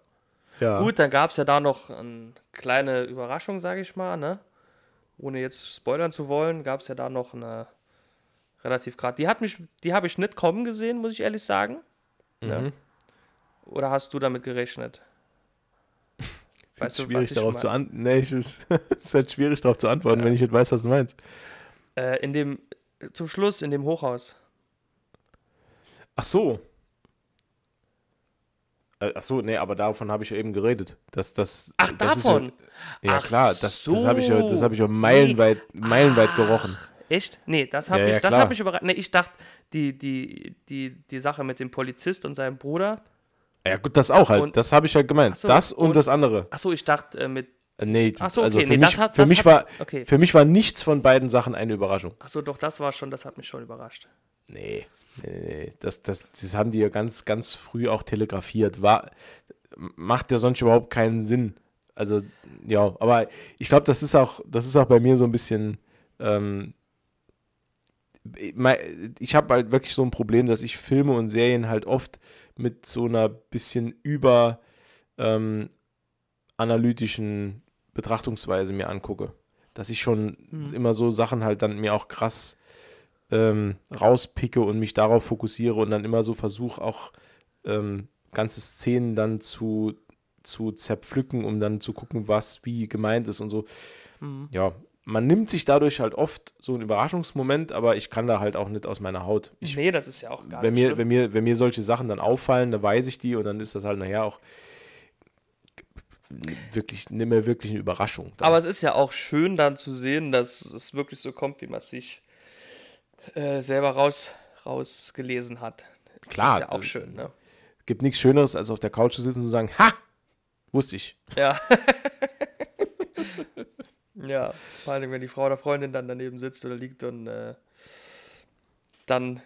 ja. Gut, dann gab es ja da noch eine kleine Überraschung, sage ich mal, ne? Ohne jetzt spoilern zu wollen, gab es ja da noch eine relativ gerade. Die hat mich, die habe ich nicht kommen gesehen, muss ich ehrlich sagen. Ne? Mhm. Oder hast du damit gerechnet? Es Weißt ist du, schwierig was ich darauf mein? zu antworten. Nee, ich, es ist halt schwierig darauf zu antworten, wenn ich nicht weiß, was du meinst. Äh, in dem, zum Schluss in dem Hochhaus. Ach so. Äh, Ach so, nee, aber davon habe ich ja eben geredet. Das, das, Ach, das ist davon? Ja, ja Ach klar, das, das so. habe ich ja, das habe ich ja meilenweit, meilenweit gerochen. Echt? Nee, das habe Ja, ich, ja, das habe ich überrascht. Nee, ich dachte, die, die, die, die Sache mit dem Polizist und seinem Bruder. Ja, gut, das auch halt. Und- das habe ich halt gemeint. Ach so, das und, und- das andere. Achso, ich dachte äh, mit. Äh, Nee, Ach so, also okay, für nee, mich, hat- für mich hat- war, okay. für mich war nichts von beiden Sachen eine Überraschung. Achso, doch, das war schon, das hat mich schon überrascht. Nee, nee, nee. Das, das, das haben die ja ganz, ganz früh auch telegrafiert. War, macht ja sonst überhaupt keinen Sinn. Also, ja, aber ich glaube, das ist auch, das ist auch bei mir so ein bisschen. Ähm, ich habe halt wirklich so ein Problem, dass ich Filme und Serien halt oft mit so einer bisschen über ähm, analytischen Betrachtungsweise mir angucke. Dass ich schon Hm. immer so Sachen halt dann mir auch krass ähm, rauspicke und mich darauf fokussiere und dann immer so versuche auch ähm, ganze Szenen dann zu, zu zerpflücken, um dann zu gucken, was wie gemeint ist und so. Mhm. Ja, man nimmt sich dadurch halt oft so einen Überraschungsmoment, aber ich kann da halt auch nicht aus meiner Haut. Ich, nee, das ist ja auch gar wenn, nicht mir, schlimm. wenn, mir, wenn mir solche Sachen dann auffallen, dann weiß ich die und dann ist das halt nachher auch wirklich, nicht mehr wirklich eine Überraschung. Dann. Aber es ist ja auch schön dann zu sehen, dass es wirklich so kommt, wie man es sich äh, selber raus, rausgelesen hat. Klar, Ist ja auch äh, schön, ne? gibt nichts Schöneres, als auf der Couch zu sitzen und zu sagen, ha, wusste ich. Ja. ja, vor allem, wenn die Frau oder Freundin dann daneben sitzt oder liegt und äh, dann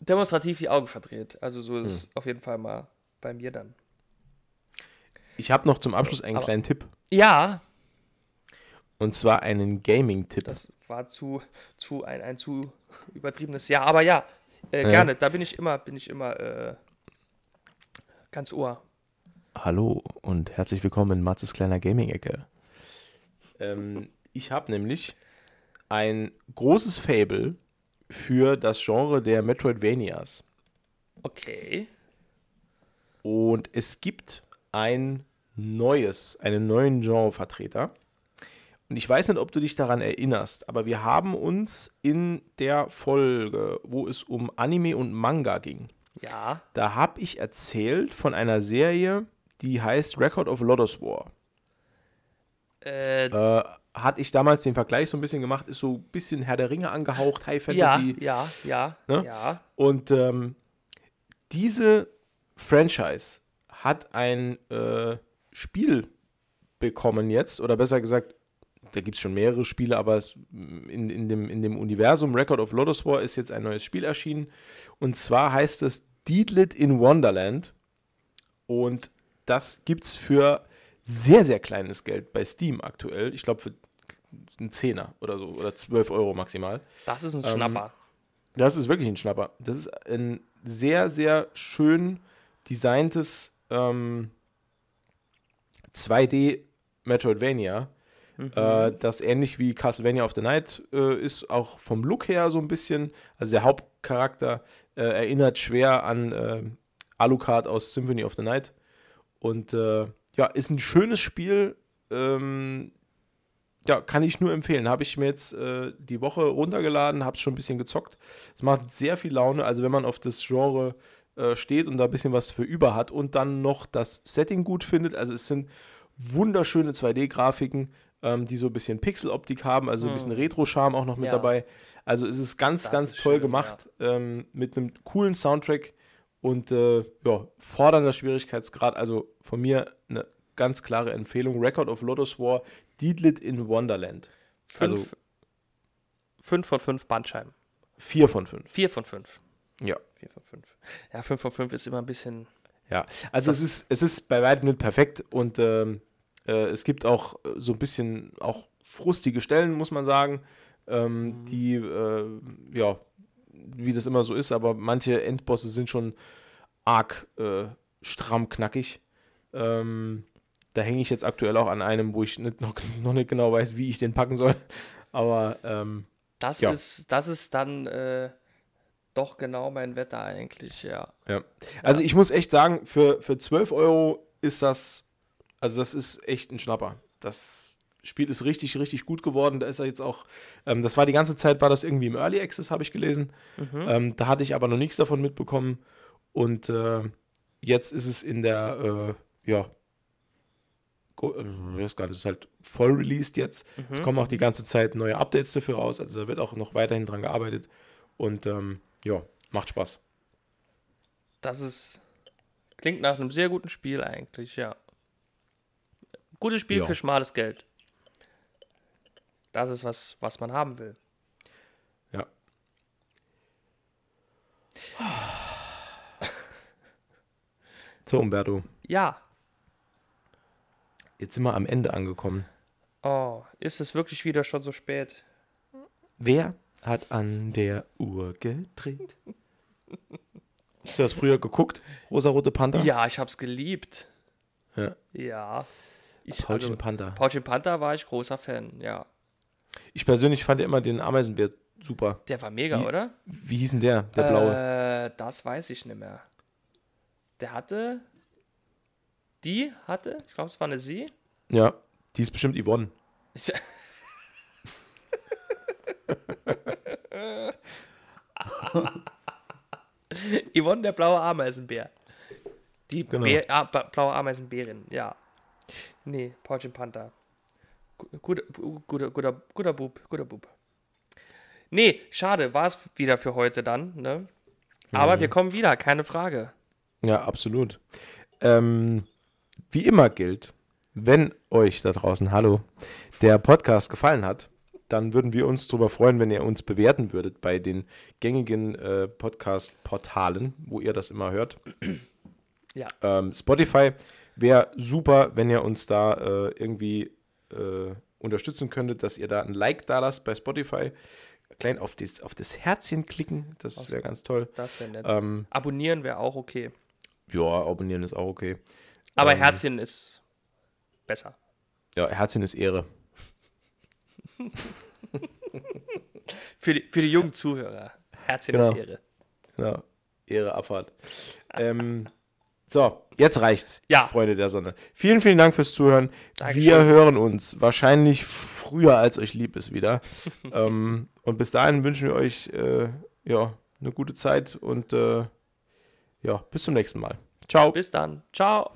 demonstrativ die Augen verdreht. Also so ist Hm. es auf jeden Fall mal bei mir dann. Ich habe noch zum Abschluss einen Aber- kleinen Tipp. Ja, Und zwar einen Gaming-Tipp. das war zu, zu ein, ein zu übertriebenes Ja, aber ja, äh, Ja. gerne. Da bin ich immer, bin ich immer äh, ganz ohr. Hallo und herzlich willkommen in Matzes kleiner Gaming-Ecke. Ähm, ich habe nämlich ein großes Fable für das Genre der Metroidvanias. Okay. Und es gibt ein neues, einen neuen Genrevertreter. Und ich weiß nicht, ob du dich daran erinnerst, aber wir haben uns in der Folge, wo es um Anime und Manga ging, Ja. da habe ich erzählt von einer Serie, die heißt Record of Lotus War. Äh, Äh, hatte ich damals den Vergleich so ein bisschen gemacht, ist so ein bisschen Herr der Ringe angehaucht, High ja, Fantasy. ja, ja, Ne? ja. Und ähm, diese Franchise hat ein äh, Spiel bekommen jetzt, oder besser gesagt, da gibt es schon mehrere Spiele, aber es, in, in, dem, in dem Universum Record of Lotus War ist jetzt ein neues Spiel erschienen. Und zwar heißt es Deedlit in Wonderland. Und das gibt es für sehr, sehr kleines Geld bei Steam aktuell. Ich glaube für einen Zehner oder so, oder 12 Euro maximal. Das ist ein Ähm, Schnapper. Das ist wirklich ein Schnapper. Das ist ein sehr, sehr schön designtes ähm, 2D Metroidvania, Mhm. äh, das ähnlich wie Castlevania of the Night äh, ist, auch vom Look her so ein bisschen. Also der Hauptcharakter äh, erinnert schwer an äh, Alucard aus Symphony of the Night. Und äh, ja, ist ein schönes Spiel. Ähm, ja, kann ich nur empfehlen. Habe ich mir jetzt äh, die Woche runtergeladen, habe es schon ein bisschen gezockt. Es macht sehr viel Laune. Also wenn man auf das Genre äh, steht und da ein bisschen was für über hat und dann noch das Setting gut findet. Also es sind wunderschöne 2D-Grafiken, ähm, die so ein bisschen Pixeloptik haben, also ein bisschen Retro-Charme auch noch mit Ja. dabei. Also es ist ganz, Das ganz ist toll schön, gemacht ähm, mit einem coolen Soundtrack und äh, ja, fordernder Schwierigkeitsgrad. Also von mir eine ganz klare Empfehlung. Record of Lotus War, Deedlit in Wonderland. Fünf, also- fünf von fünf Bandscheiben. Vier von fünf. Vier von fünf. Ja. Vier von fünf. Ja, fünf von fünf ist immer ein bisschen. Ja, also es ist, es ist bei weitem nicht perfekt und ähm, Äh, es gibt auch äh, so ein bisschen auch frustige Stellen, muss man sagen, ähm, die, äh, ja, wie das immer so ist, aber manche Endbosse sind schon arg äh, stramm knackig. Ähm, da hänge ich jetzt aktuell auch an einem, wo ich nicht, noch, noch nicht genau weiß, wie ich den packen soll. Aber ähm, Das, Ja. ist, das ist dann äh, doch genau mein Wetter eigentlich, ja. Ja. Also ich muss echt sagen, für, für 12 Euro ist das, also das ist echt ein Schnapper. Das Spiel ist richtig, richtig gut geworden. Da ist er jetzt auch, ähm, das war die ganze Zeit, war das irgendwie im Early Access, habe ich gelesen. Ähm, da hatte ich aber noch nichts davon mitbekommen. Und äh, jetzt ist es in der, äh, ja, äh, ich weiß gar nicht, ist halt voll released jetzt. Es kommen auch die ganze Zeit neue Updates dafür raus. Also da wird auch noch weiterhin dran gearbeitet. Und ähm, ja, macht Spaß. Das ist. Klingt nach einem sehr guten Spiel eigentlich, ja. Gutes Spiel Ja. für schmales Geld. Das ist was, was man haben will. Ja. So, Umberto, Ja. jetzt sind wir am Ende angekommen. Oh, ist es wirklich wieder schon so spät? Wer hat an der Uhr gedreht? Hast du das früher geguckt? Rosarote Panther? Ja, ich hab's geliebt. Ja. Ja. Ich, Paulchen also, Panther. Paulchen Panther war ich großer Fan, ja. Ich persönlich fand ja immer den Ameisenbär super. Der war mega, Wie- oder? Wie hieß denn der? Der blaue. Äh, das weiß ich nicht mehr. Der hatte. Die hatte, ich glaube, es war eine Sie. Ja, die ist bestimmt Yvonne. Ich, Yvonne, der blaue Ameisenbär. Die Genau. Bär, ah, blaue Ameisenbärin, ja. Nee, Paulchen Panther. Gu- Guter, guter, guter, guter Bub, guter Bub. Nee, schade, war es wieder für heute dann, ne? Aber Mhm. wir kommen wieder, keine Frage. Ja, absolut. Ähm, wie immer gilt, wenn euch da draußen, hallo, der Podcast gefallen hat, dann würden wir uns darüber freuen, wenn ihr uns bewerten würdet bei den gängigen äh, Podcast-Portalen, wo ihr das immer hört. Ja. Ähm, Spotify wäre super, wenn ihr uns da äh, irgendwie äh, unterstützen könntet, dass ihr da ein Like da lasst bei Spotify. Klein auf das, auf das Herzchen klicken, das wäre ganz toll. Das wäre nett. Ähm, Abonnieren wäre auch okay. ja, abonnieren ist auch okay. Aber Ähm, Herzchen ist besser. Ja, Herzchen ist Ehre. Für die, für die jungen Zuhörer. Herzchen Genau. Ehre. Ja, Ehre Abfahrt. ähm, so, jetzt reicht's, Ja. Freunde der Sonne. Vielen, vielen Dank fürs Zuhören. Dankeschön. Wir hören uns wahrscheinlich früher, als euch lieb ist, wieder. ähm, und bis dahin wünschen wir euch äh, ja, eine gute Zeit und äh, ja, bis zum nächsten Mal. Ciao. Bis dann. Ciao.